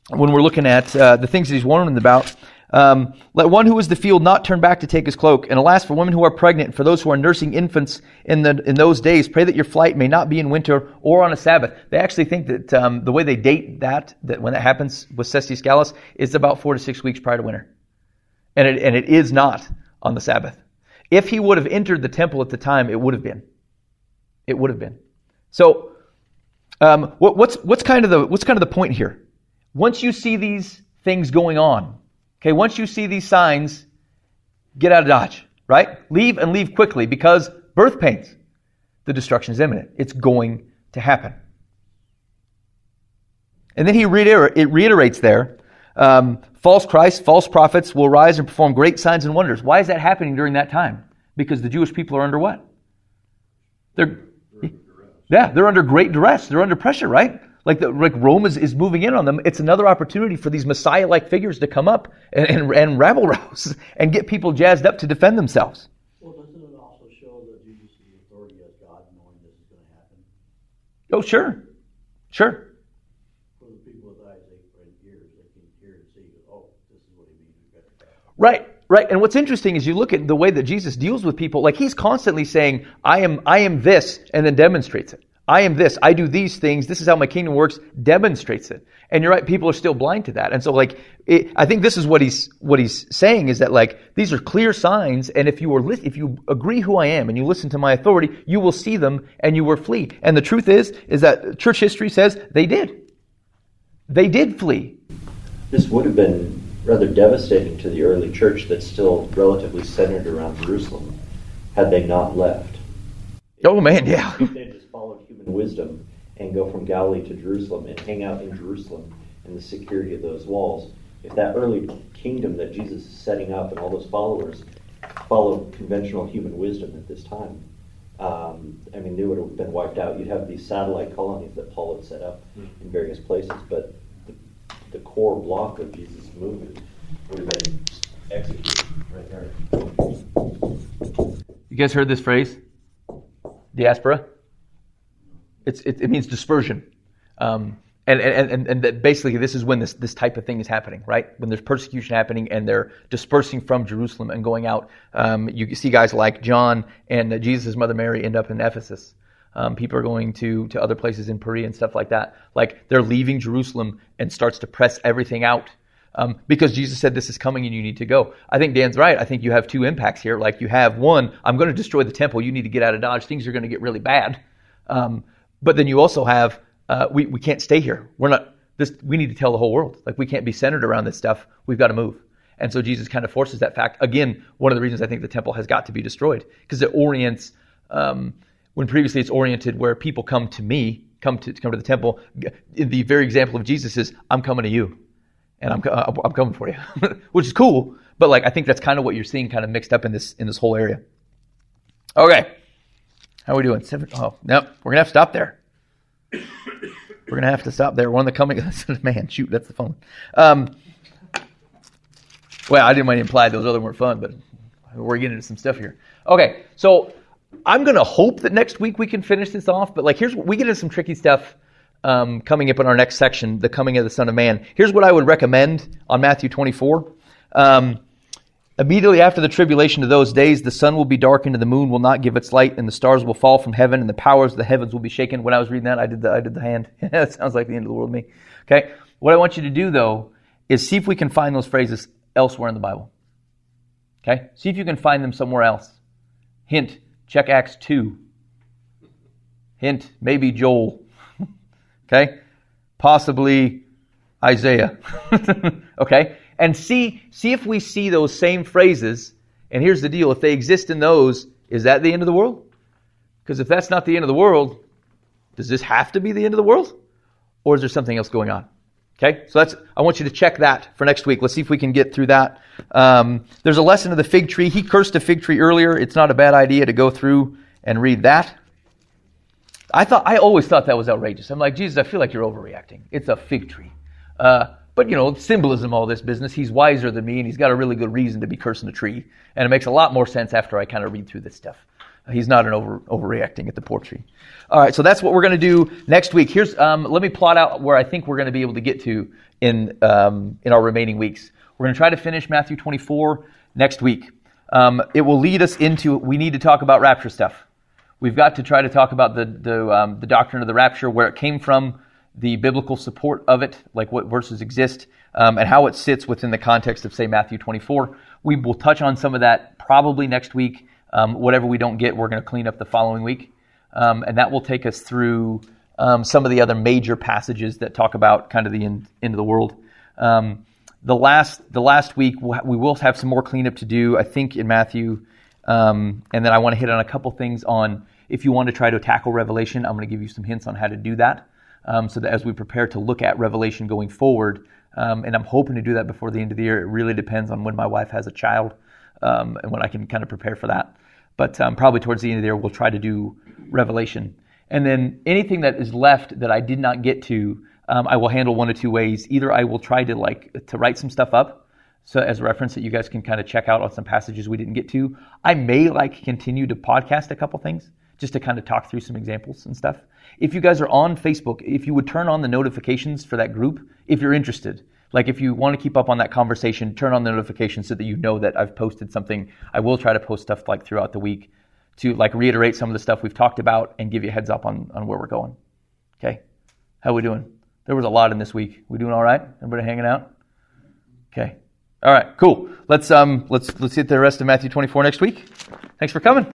when we're looking at uh, the things that he's warning about, um, let one who is the field not turn back to take his cloak. And alas, for women who are pregnant, and for those who are nursing infants in, the, in those days, pray that your flight may not be in winter or on a Sabbath. They actually think that um, the way they date that, that when that happens with Cestius Gallus, is about four to six weeks prior to winter. And it, and it is not on the Sabbath. If he would have entered the temple at the time, it would have been. It would have been. So, um, what, what's, what's, kind of the, what's kind of the point here? Once you see these things going on, Okay, once you see these signs, get out of Dodge, right? Leave and leave quickly because birth pains. The destruction is imminent. It's going to happen. And then he reiter- it reiterates there um, false Christs, false prophets will rise and perform great signs and wonders. Why is that happening during that time? Because the Jewish people are under what? They're, yeah, they're under great duress. They're under pressure, right? Like, the, like Rome is, is moving in on them. It's another opportunity for these Messiah like figures to come up and, and, and rabble rouse and get people jazzed up to defend themselves. Well, doesn't it also show that Jesus authority as God, knowing this is going to happen? Oh, sure. Sure. For the people with eyes and ears, they can hear and see, oh, this is what he means. We better back. Right, right. And what's interesting is you look at the way that Jesus deals with people, like he's constantly saying, I am, I am this, and then demonstrates it. I am this, I do these things, this is how my kingdom works, demonstrates it. And you're right, people are still blind to that. And so like, it, I think this is what he's, what he's saying is that like, these are clear signs, and if you are, if you agree who I am and you listen to my authority, you will see them and you will flee. And the truth is, is that church history says they did. They did flee. This would have been rather devastating to the early church that's still relatively centered around Jerusalem had they not left. Oh man, yeah. If they just followed human wisdom and go from Galilee to Jerusalem and hang out in Jerusalem in the security of those walls, if that early kingdom that Jesus is setting up and all those followers followed conventional human wisdom at this time, um, I mean, they would have been wiped out. You'd have these satellite colonies that Paul had set up in various places, but the, core block of Jesus' movement would have been executed right there. You guys heard this phrase? Diaspora? It's, it, it means dispersion. Um, and, and, and, and that basically this is when this, this type of thing is happening, right? When there's persecution happening and they're dispersing from Jerusalem and going out. Um, you see guys like John and uh, Jesus' mother Mary end up in Ephesus. Um, people are going to, to other places in Perea and stuff like that. Like they're leaving Jerusalem and starts to press everything out um, because Jesus said this is coming and you need to go. I think Dan's right. I think you have two impacts here. Like you have one, I'm going to destroy the temple. You need to get out of Dodge. Things are going to get really bad. Um, but then you also have uh, we we can't stay here. We're not this. We need to tell the whole world. Like we can't be centered around this stuff. We've got to move. And so Jesus kind of forces that fact. Again, one of the reasons I think the temple has got to be destroyed because it orients. Um, when previously it's oriented where people come to me, come to come to the temple. The very example of Jesus is, "I'm coming to you." and I'm, I'm coming for you, which is cool. But like, I think that's kind of what you're seeing kind of mixed up in this, in this whole area. Okay. How are we doing? Seven. Oh, no, we're to have to stop there. We're to have to stop there. One of the coming, man, shoot, that's the phone. Um, well, I didn't want to imply those other weren't fun, but we're getting into some stuff here. Okay. So I'm going to hope that next week we can finish this off, but like, here's, we get into some tricky stuff um, coming up in our next section, the coming of the Son of Man. Here's what I would recommend on Matthew 24. Um, Immediately after the tribulation of those days, the sun will be darkened and the moon will not give its light, and the stars will fall from heaven, and the powers of the heavens will be shaken. When I was reading that, I did the I did the hand. that sounds like the end of the world to me. Okay. What I want you to do though is see if we can find those phrases elsewhere in the Bible. Okay. See if you can find them somewhere else. Hint: check Acts two. Hint: maybe Joel. Okay? Possibly Isaiah. okay? And see, see if we see those same phrases. And here's the deal if they exist in those, is that the end of the world? Because if that's not the end of the world, does this have to be the end of the world? Or is there something else going on? Okay, so that's, I want you to check that for next week. Let's see if we can get through that. Um, there's a lesson of the fig tree. He cursed a fig tree earlier. It's not a bad idea to go through and read that. I thought I always thought that was outrageous. I'm like, Jesus, I feel like you're overreacting. It's a fig tree. Uh, but you know, symbolism, all this business. He's wiser than me, and he's got a really good reason to be cursing a tree. And it makes a lot more sense after I kind of read through this stuff. He's not an over overreacting at the poor tree. All right, so that's what we're going to do next week. Here's um, let me plot out where I think we're going to be able to get to in um, in our remaining weeks. We're going to try to finish Matthew 24 next week. Um, it will lead us into we need to talk about rapture stuff. We've got to try to talk about the the, um, the doctrine of the rapture, where it came from, the biblical support of it, like what verses exist, um, and how it sits within the context of, say, Matthew 24. We will touch on some of that probably next week. Um, whatever we don't get, we're going to clean up the following week, um, and that will take us through um, some of the other major passages that talk about kind of the end, end of the world. Um, the last the last week we will have some more cleanup to do, I think, in Matthew. Um, and then I want to hit on a couple things on if you want to try to tackle Revelation. I'm going to give you some hints on how to do that. um, so that as we prepare to look at Revelation going forward, and I'm hoping to do that before the end of the year. It really depends on when my wife has a child um, and when I can kind of prepare for that. But um, probably towards the end of the year, we'll try to do Revelation. And then anything that is left that I did not get to, um, I will handle one of two ways. Either I will try to like to write some stuff up so as a reference that you guys can kind of check out on some passages we didn't get to. I may like continue to podcast a couple things just to kind of talk through some examples and stuff. If you guys are on Facebook, if you would turn on the notifications for that group, if you're interested, like if you want to keep up on that conversation, turn on the notifications so that you know that I've posted something. I will try to post stuff like throughout the week to like reiterate some of the stuff we've talked about and give you a heads up on, on where we're going. Okay. How we doing? There was a lot in this week. We doing all right? Everybody hanging out? Okay. All right, cool. Let's um let's let's hit the rest of Matthew 24 next week. Thanks for coming.